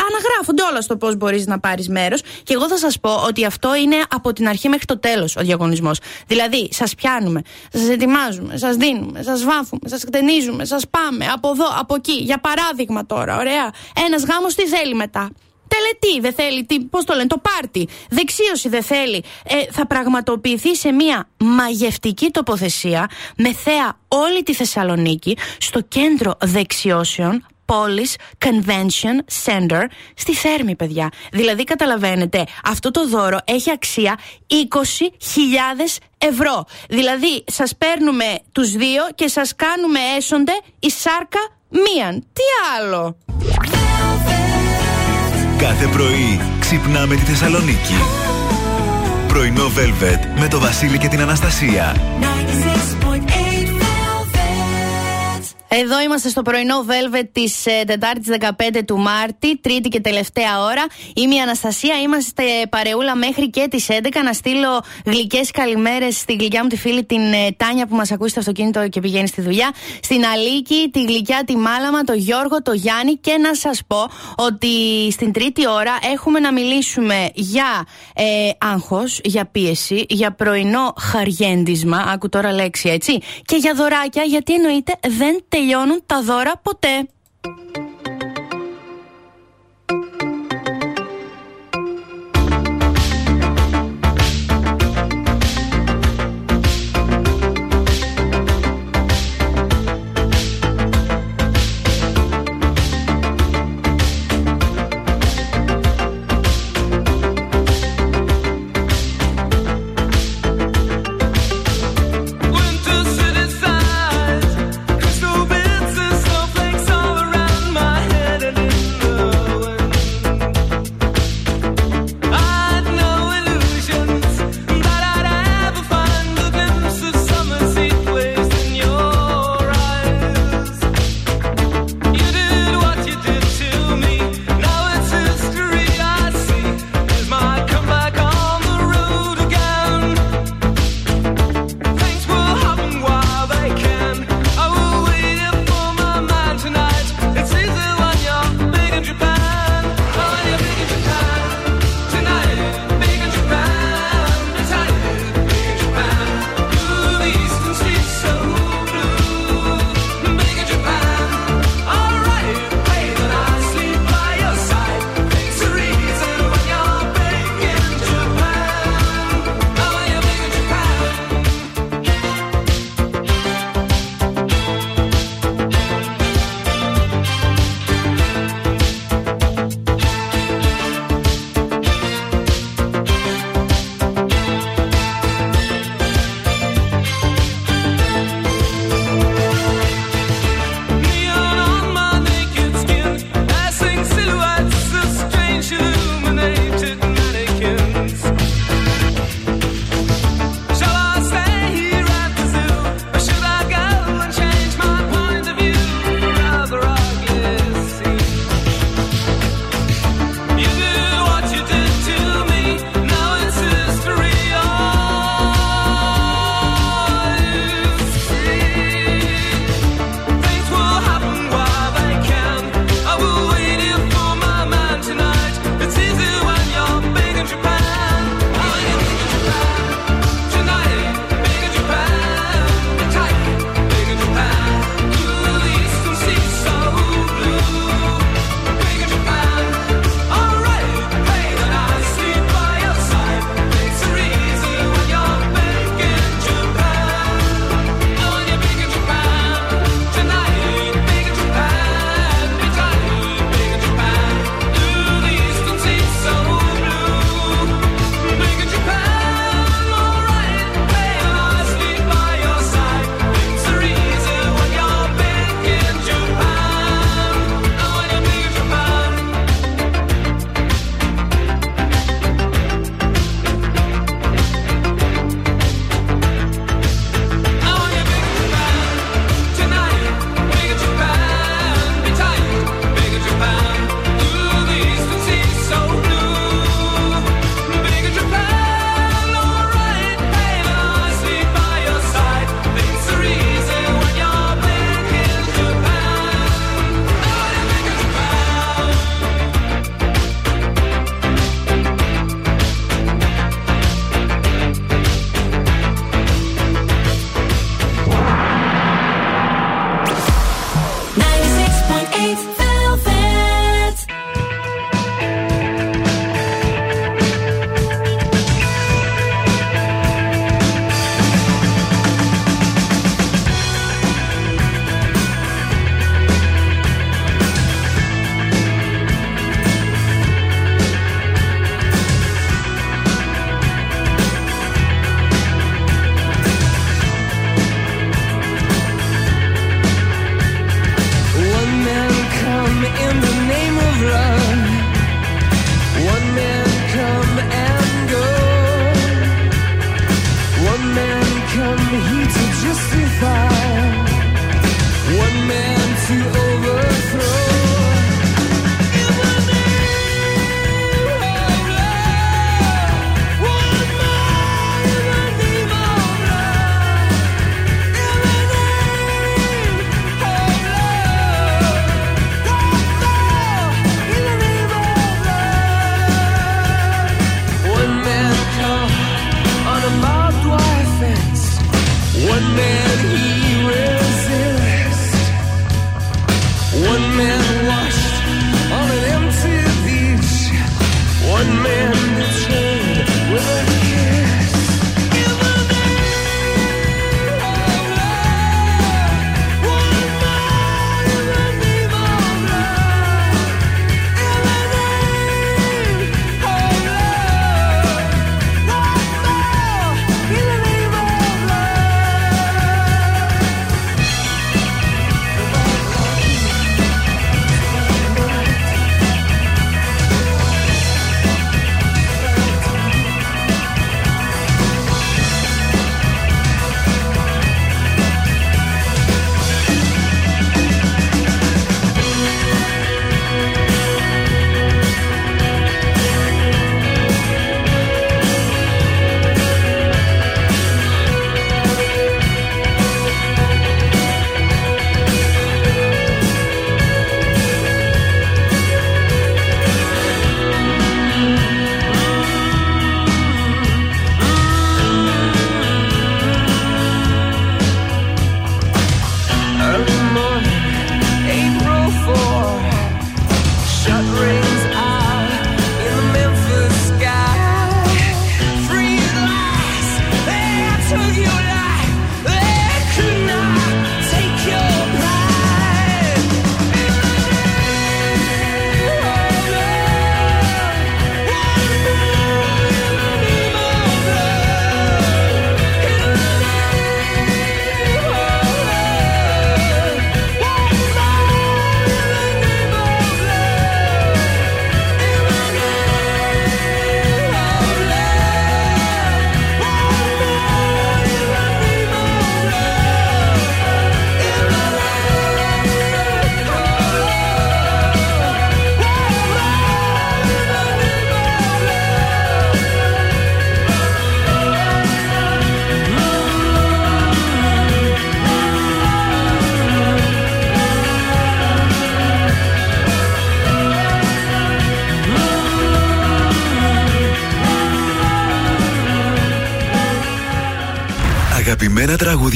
αναγράφονται όλα στο πώς μπορείς να πάρεις μέρος. Και εγώ θα σας πω ότι αυτό είναι από την αρχή μέχρι το τέλος ο διαγωνισμός. Δηλαδή, σας πιάνουμε, σας ετοιμάζουμε, σας δίνουμε, σας βάφουμε, σας κτενίζουμε, σας πάμε από εδώ, από εκεί. Για παράδειγμα τώρα, ωραία. Ένας γάμος τι θέλει μετά; Τελετή δεν θέλει, τι, πώς το λένε, το πάρτι. Δεξίωση δεν θέλει. Ε, θα πραγματοποιηθεί σε μια μαγευτική τοποθεσία με θέα όλη τη Θεσσαλονίκη στο κέντρο δεξιώσεων Polish Convention Center στη Θέρμη, παιδιά. Δηλαδή, καταλαβαίνετε, αυτό το δώρο έχει αξία 20.000 ευρώ. Δηλαδή, σας παίρνουμε τους δύο και σας κάνουμε έσονται η σάρκα μίαν. Τι άλλο. Κάθε πρωί ξυπνάμε τη Θεσσαλονίκη. Πρωινό Velvet με το Βασίλη και την Αναστασία. 96.8 Εδώ είμαστε στο πρωινό Velvet της ε, Τετάρτης 15 του Μάρτη, τρίτη και τελευταία ώρα. Είμαι η Αναστασία, είμαστε παρεούλα μέχρι και τις 11. Να στείλω γλυκές καλημέρες στη γλυκιά μου τη φίλη την ε, Τάνια που μας ακούει στο αυτοκίνητο και πηγαίνει στη δουλειά. Στην Αλίκη, τη γλυκιά τη Μάλαμα, το Γιώργο, το Γιάννη. Και να σας πω ότι στην τρίτη ώρα έχουμε να μιλήσουμε για ε, άγχος, για πίεση, για πρωινό χαριέντισμα. Άκου τώρα λέξη έτσι. Και για δωράκια, γιατί εννοείται δεν τελειώνουν τα δώρα ποτέ.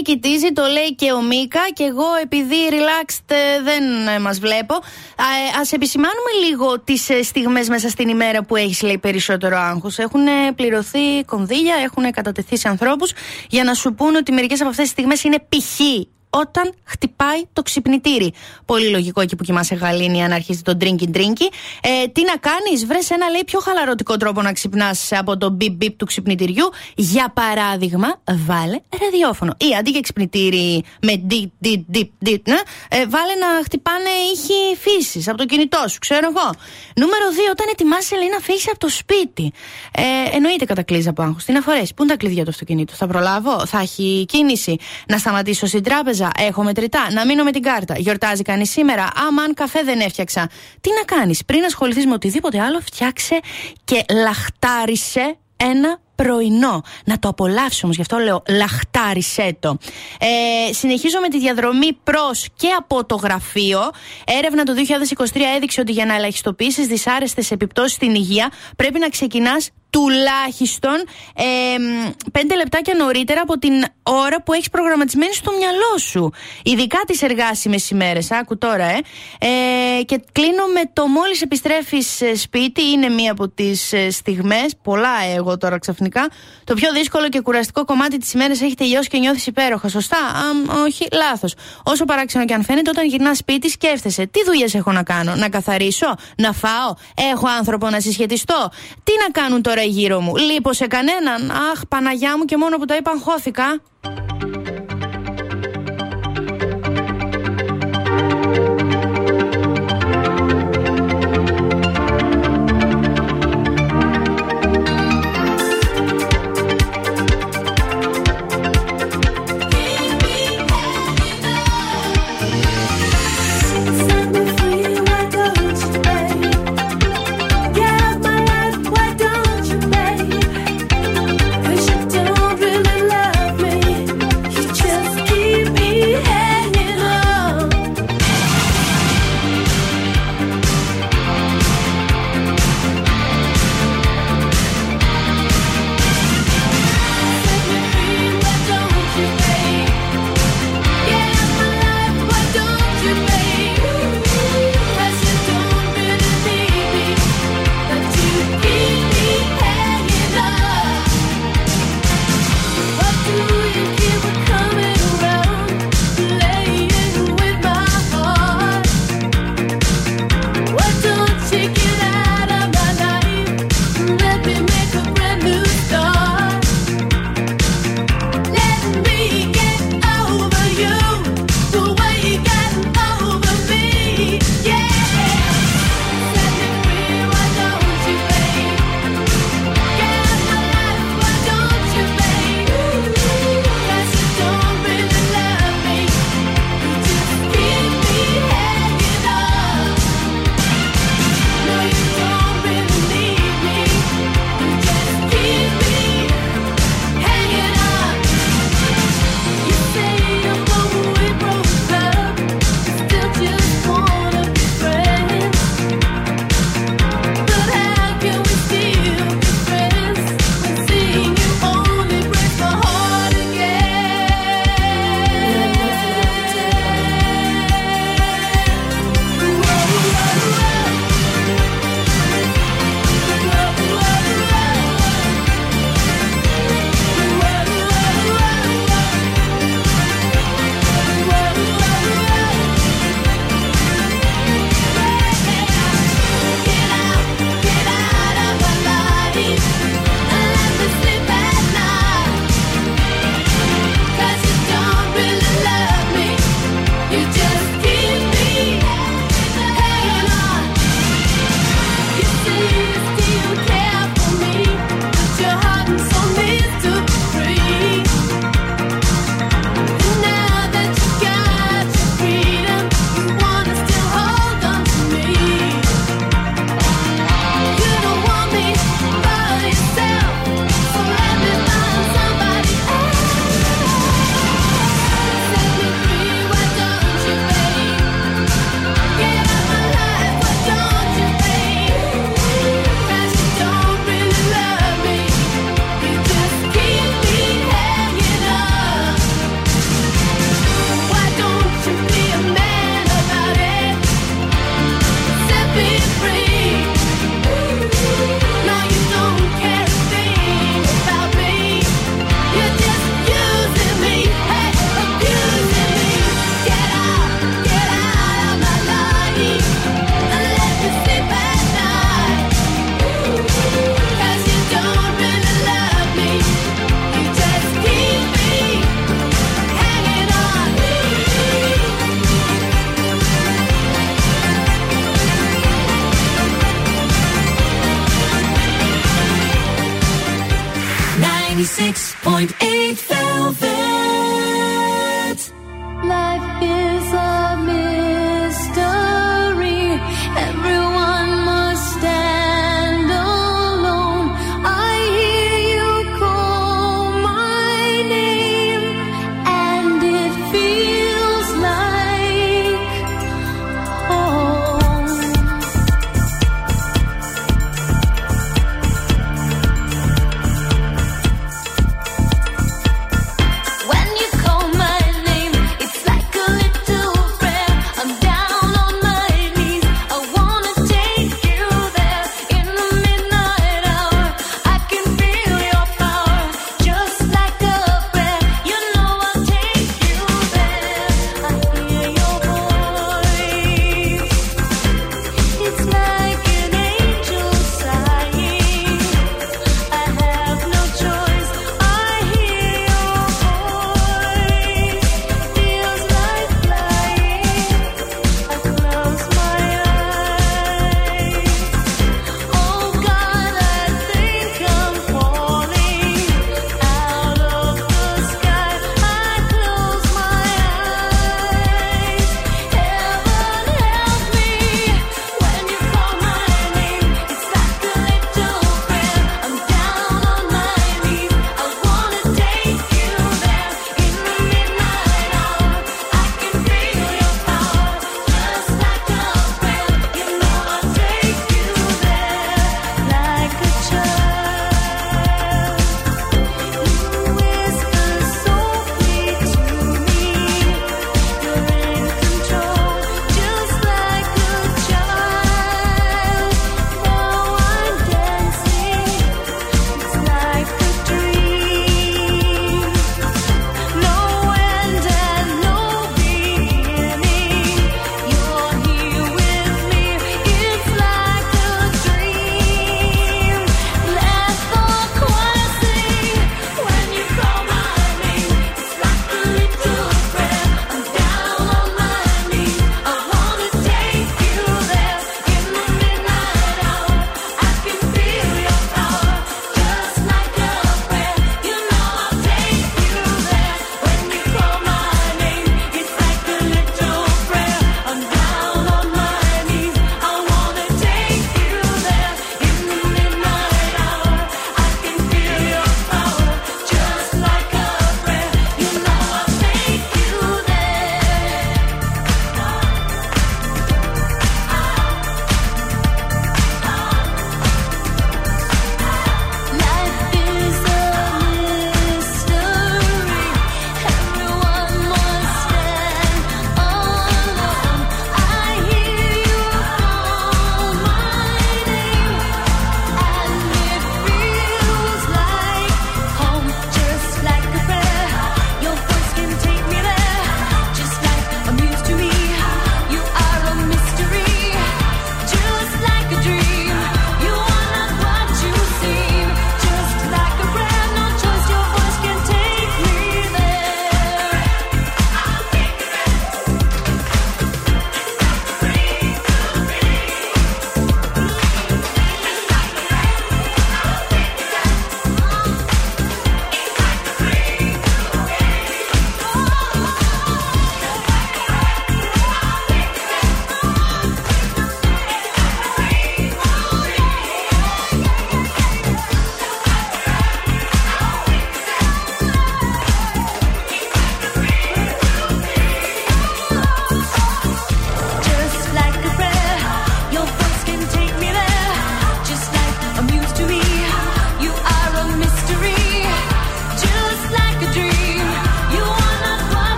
Relax, take it easy, το λέει και ο Μίκα. Και εγώ, επειδή relaxed ε, δεν ε, μας βλέπω, α επισημάνουμε λίγο τις στιγμές μέσα στην ημέρα που έχεις, λέει, περισσότερο άγχος. Έχουν πληρωθεί κονδύλια, έχουν κατατεθεί σε ανθρώπους για να σου πούνε ότι μερικές από αυτές τις στιγμές είναι π.χ όταν χτυπάει το ξυπνητήρι. Πολύ λογικό εκεί που κοιμάσαι γαλήνη αν αρχίσει το drinky drinky. Ε, τι να κάνεις, βρες ένα λέει πιο χαλαρωτικό τρόπο να ξυπνάς από το beep beep του ξυπνητηριού. Για παράδειγμα, βάλε ραδιόφωνο. Ή αντί για ξυπνητήρι με deep, deep, deep, deep, ναι, ε, βάλε να χτυπάνε ήχοι φύσης από το κινητό σου, ξέρω εγώ. Νούμερο 2, όταν ετοιμάσαι λέει να φύγεις από το σπίτι. Ε, εννοείται κατακλείζεις από άγχος. Τι να φορέσεις, πού είναι τα κλειδιά του αυτοκινήτου, θα προλάβω, θα έχει κίνηση, να σταματήσω στην τράπεζα έχω μετρητά, να μείνω με την κάρτα. Γιορτάζει κανείς σήμερα. Αμάν καφέ δεν έφτιαξα. Τι να κάνεις, πριν ασχοληθείς με οτιδήποτε άλλο, φτιάξε και λαχτάρισε ένα πρωινό. Να το απολαύσεις όμως, γι' αυτό λέω λαχτάρισέ το. Ε, συνεχίζω με τη διαδρομή προς και από το γραφείο. Έρευνα το 2023 έδειξε ότι για να ελαχιστοποιήσεις δυσάρεστες επιπτώσεις στην υγεία πρέπει να ξεκινάς τουλάχιστον ε, πέντε λεπτάκια νωρίτερα από την ώρα που έχεις προγραμματισμένη στο μυαλό σου. Ειδικά τις εργάσιμες ημέρες. Άκου τώρα, ε. ε. Και κλείνω με το μόλις επιστρέφεις σπίτι, είναι μία από τις ε, στιγμές, πολλά εγώ τώρα ξαφνικά. Το πιο δύσκολο και κουραστικό κομμάτι της ημέρας έχει τελειώσει και νιώθεις υπέροχα. Σωστά, Α, όχι, λάθος. Όσο παράξενο και αν φαίνεται, όταν γυρνάς σπίτι, σκέφτεσαι τι δουλειές έχω να κάνω; Να καθαρίσω, να φάω, έχω άνθρωπο να συσχετιστώ; Τι να κάνουν τώρα γύρω μου. Λείπω σε κανέναν. Αχ, Παναγιά μου και μόνο που το είπαν χώθηκα.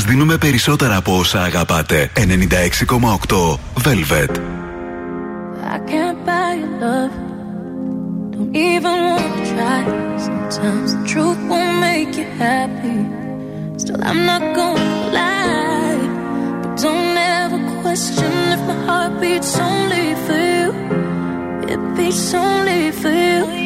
σας δίνουμε περισσότερα από όσα αγαπάτε. 96,8 Velvet. I can't buy your love. Don't even want to try. Sometimes the truth won't make you happy. Still, I'm not gonna lie. But don't ever question if my heart beats only for you. It beats only for you.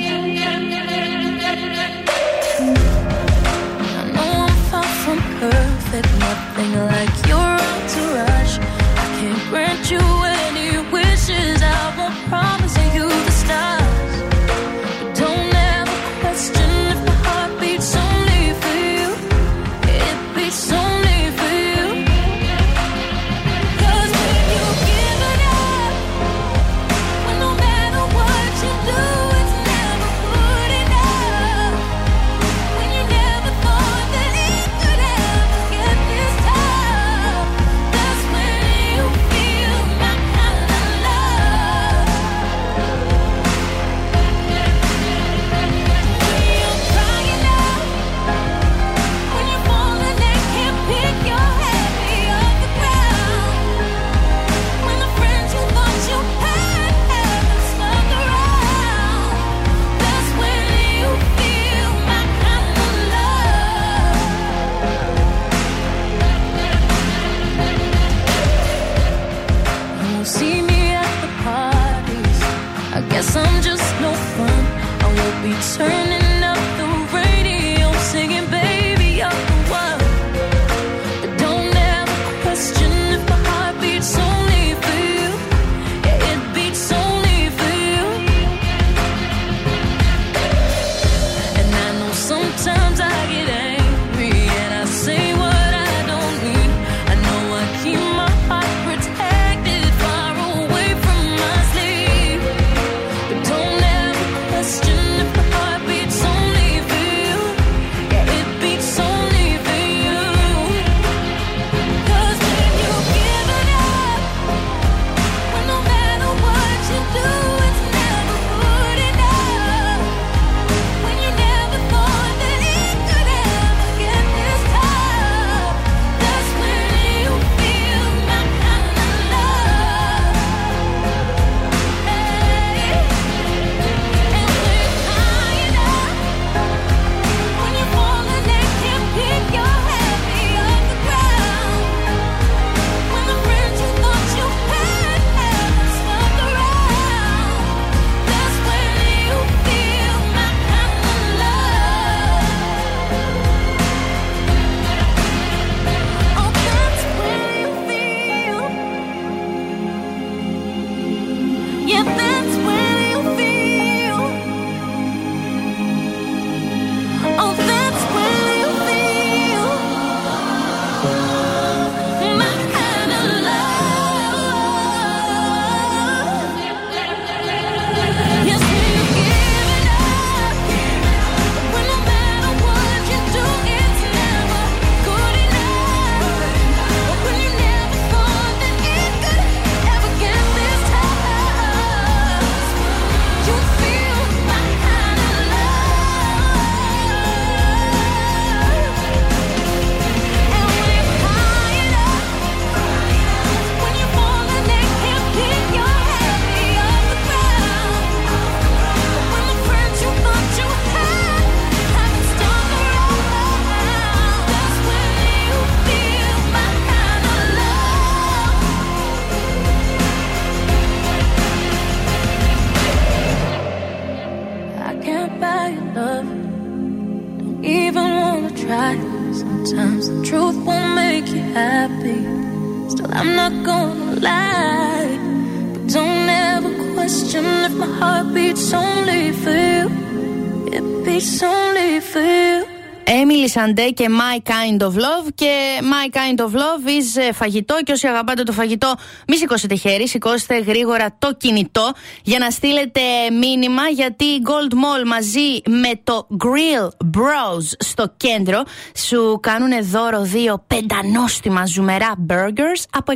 Σαντέ και My Kind of Love. Και My Kind of Love is ε, φαγητό. Και όσοι αγαπάτε το φαγητό, μη σηκώσετε χέρι, σηκώστε γρήγορα το κινητό για να στείλετε μήνυμα. Γιατί η Gold Mall μαζί με το Grill Bros στο κέντρο σου κάνουν δώρο δύο πεντανόστιμα ζουμερά burgers από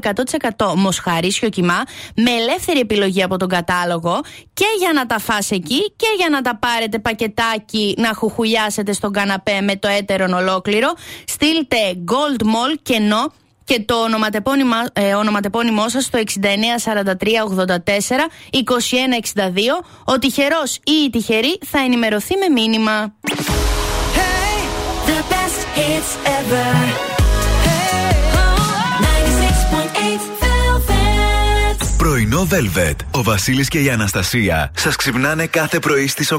100% μοσχαρίσιο κοιμά με ελεύθερη επιλογή από τον κατάλογο και για να τα φας εκεί και για να τα πάρετε πακετάκι να χουχουλιάσετε στον καναπέ με το έτερο ολόκληρο. Στείλτε Gold Mall κενό και το ε, ονοματεπώνυμό σας στο 694384 2162. Ο τυχερός ή η τυχερή θα ενημερωθεί με μήνυμα. Πρωινό Velvet. Ο Βασίλης και η Αναστασία σας ξυπνάνε κάθε πρωί στις 8.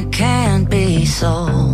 That can't be sold.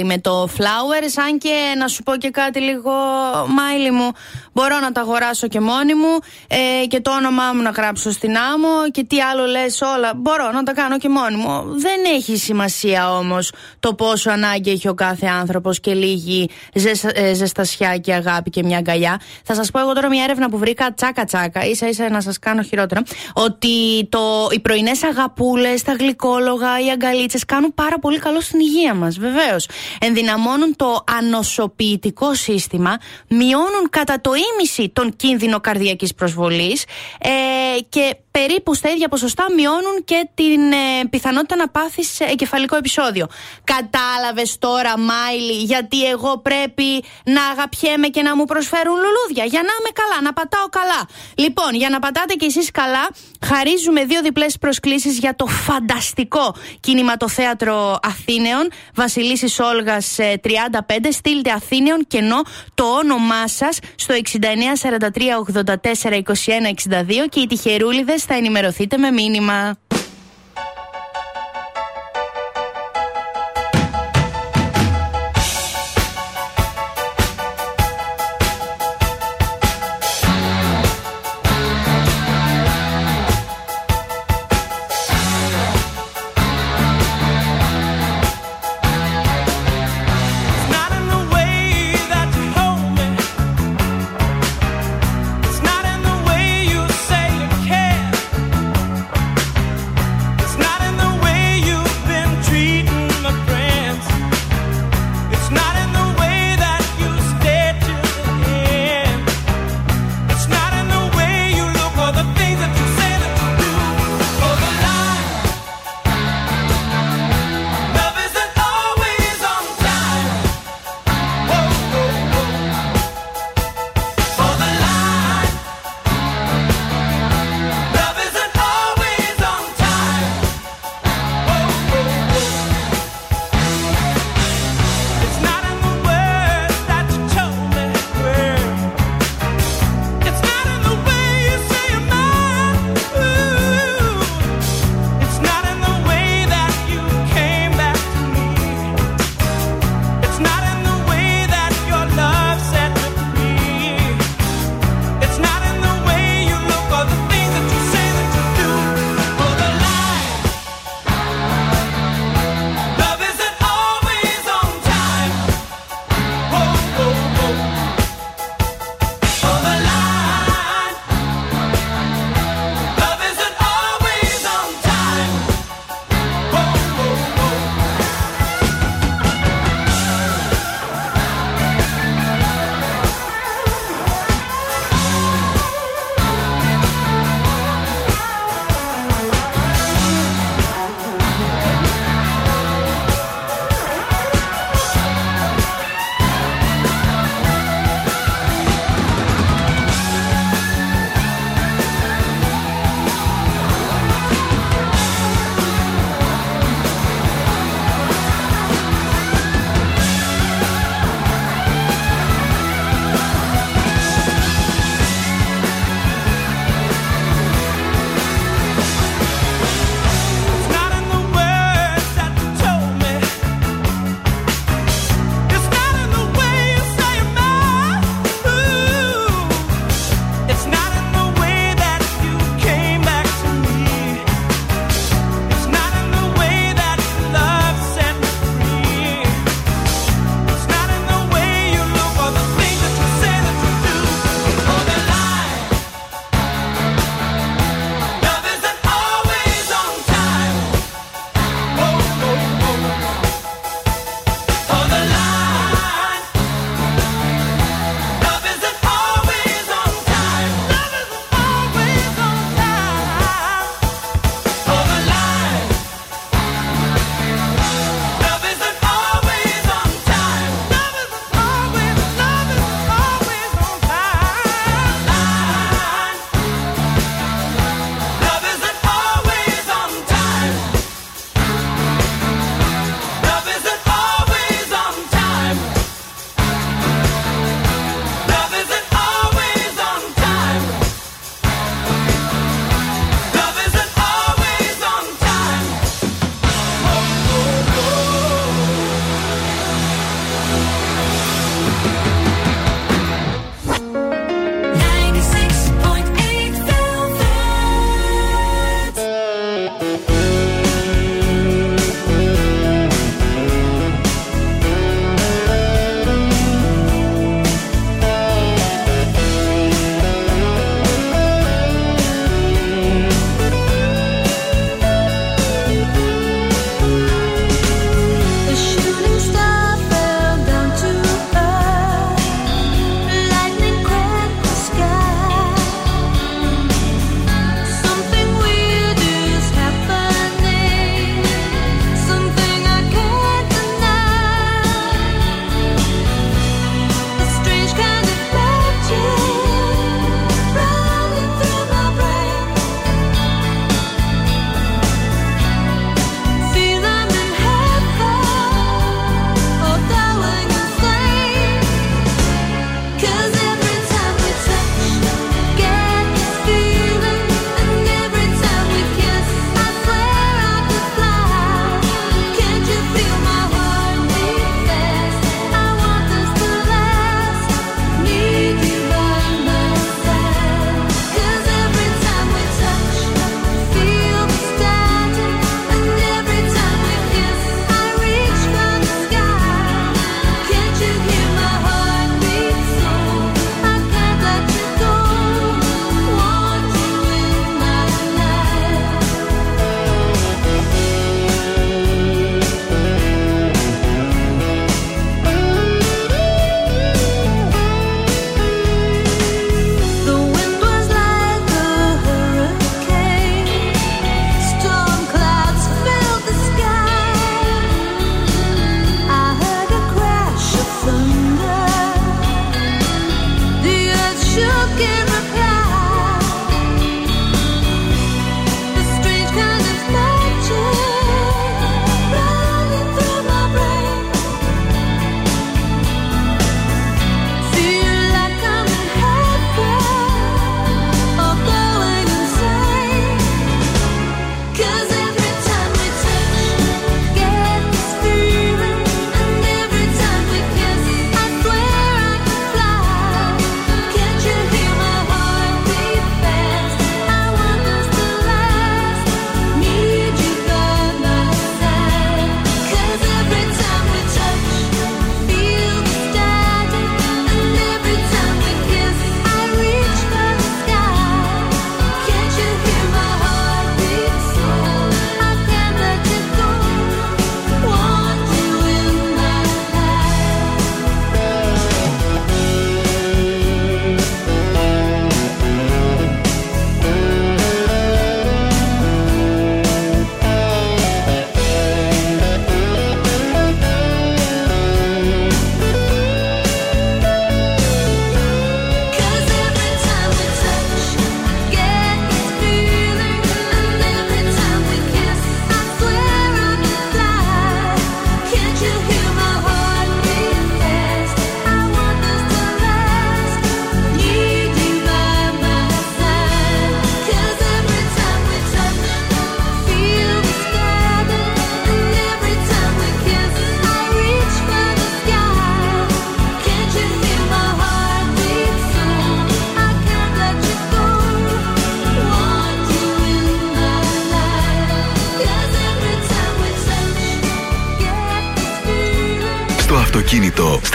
Η Μάιλι με το Flowers. Αν και να σου πω και κάτι λίγο, Μάιλι μου, μπορώ να τα αγοράσω και μόνη μου ε, και το όνομά μου να γράψω στην άμμο και τι άλλο λες όλα. Μπορώ να τα κάνω και μόνη μου. Δεν έχει σημασία όμως το πόσο ανάγκη έχει ο κάθε άνθρωπος και λίγη ζεσ, ε, ζεστασιά και αγάπη και μια αγκαλιά. Θα σας πω εγώ τώρα μια έρευνα που βρήκα τσάκα τσάκα, ίσα ίσα να σας κάνω χειρότερα, ότι το, οι πρωινές αγαπούλες, τα γλυκόλογα, οι αγκαλίτσες κάνουν πάρα πολύ καλό στην υγεία μας, βεβαίως. Ενδυναμώνουν το ανοσοποιητικό σύστημα, μειώνουν κατά το ίμιση τον κίνδυνο καρδιακής προσβολής ε, και περίπου στα ίδια ποσοστά μειώνουν και την ε, πιθανότητα να πάθεις εγκεφαλικό επεισόδιο. Κατάλαβες τώρα, Μάιλι, γιατί εγώ πρέπει να αγαπιέμαι και να μου προσφέρουν λουλούδια. Για να είμαι καλά, να πατάω καλά. Λοιπόν, για να πατάτε κι εσείς καλά, χαρίζουμε δύο διπλές προσκλήσεις για το φανταστικό κινηματοθέατρο Αθήνεων. Βασιλίσης Όλγας ε, 35. Στείλτε Αθήνεων κενό το όνομά σας στο 69 43 84 21 62 και οι τυχερούλιδες θα ενημερωθείτε με μήνυμα.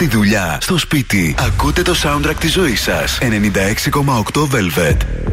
δουλειά, στο σπίτι. Ακούτε το soundtrack της ζωής σας. 96,8 Velvet.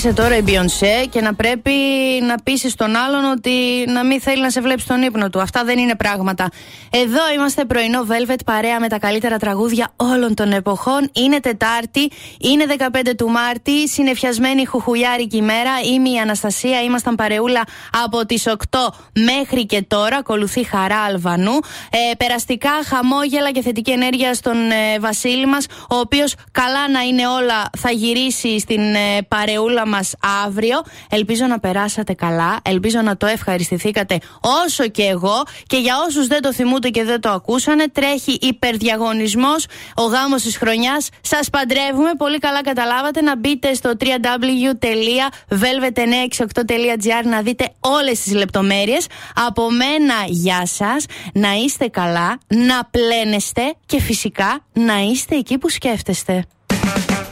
σε τώρα η Beyoncé και να πρέπει πείσει τον άλλον ότι να μην θέλει να σε βλέπει τον ύπνο του. Αυτά δεν είναι πράγματα. Εδώ είμαστε πρωινό Velvet παρέα με τα καλύτερα τραγούδια όλων των εποχών. Είναι Τετάρτη, είναι 15 του Μάρτη, συνεφιασμένη χουχουλιάρικη ημέρα. Είμαι η Αναστασία, ήμασταν παρεούλα από τις 8 μέχρι και τώρα. Ακολουθεί χαρά Αλβανού. Ε, περαστικά χαμόγελα και θετική ενέργεια στον ε, Βασίλη μας, ο οποίος καλά να είναι όλα θα γυρίσει στην ε, παρεούλα μας αύριο. Ελπίζω να περάσατε καλά Ελπίζω να το ευχαριστηθήκατε όσο και εγώ. Και για όσους δεν το θυμούνται και δεν το ακούσανε, τρέχει υπερδιαγωνισμός ο γάμος της χρονιάς. Σας παντρεύουμε. Πολύ καλά καταλάβατε. Να μπείτε στο www.velvet968.gr να δείτε όλες τις λεπτομέρειες. Από μένα, γεια σας. Να είστε καλά, να πλένεστε και φυσικά να είστε εκεί που σκέφτεστε.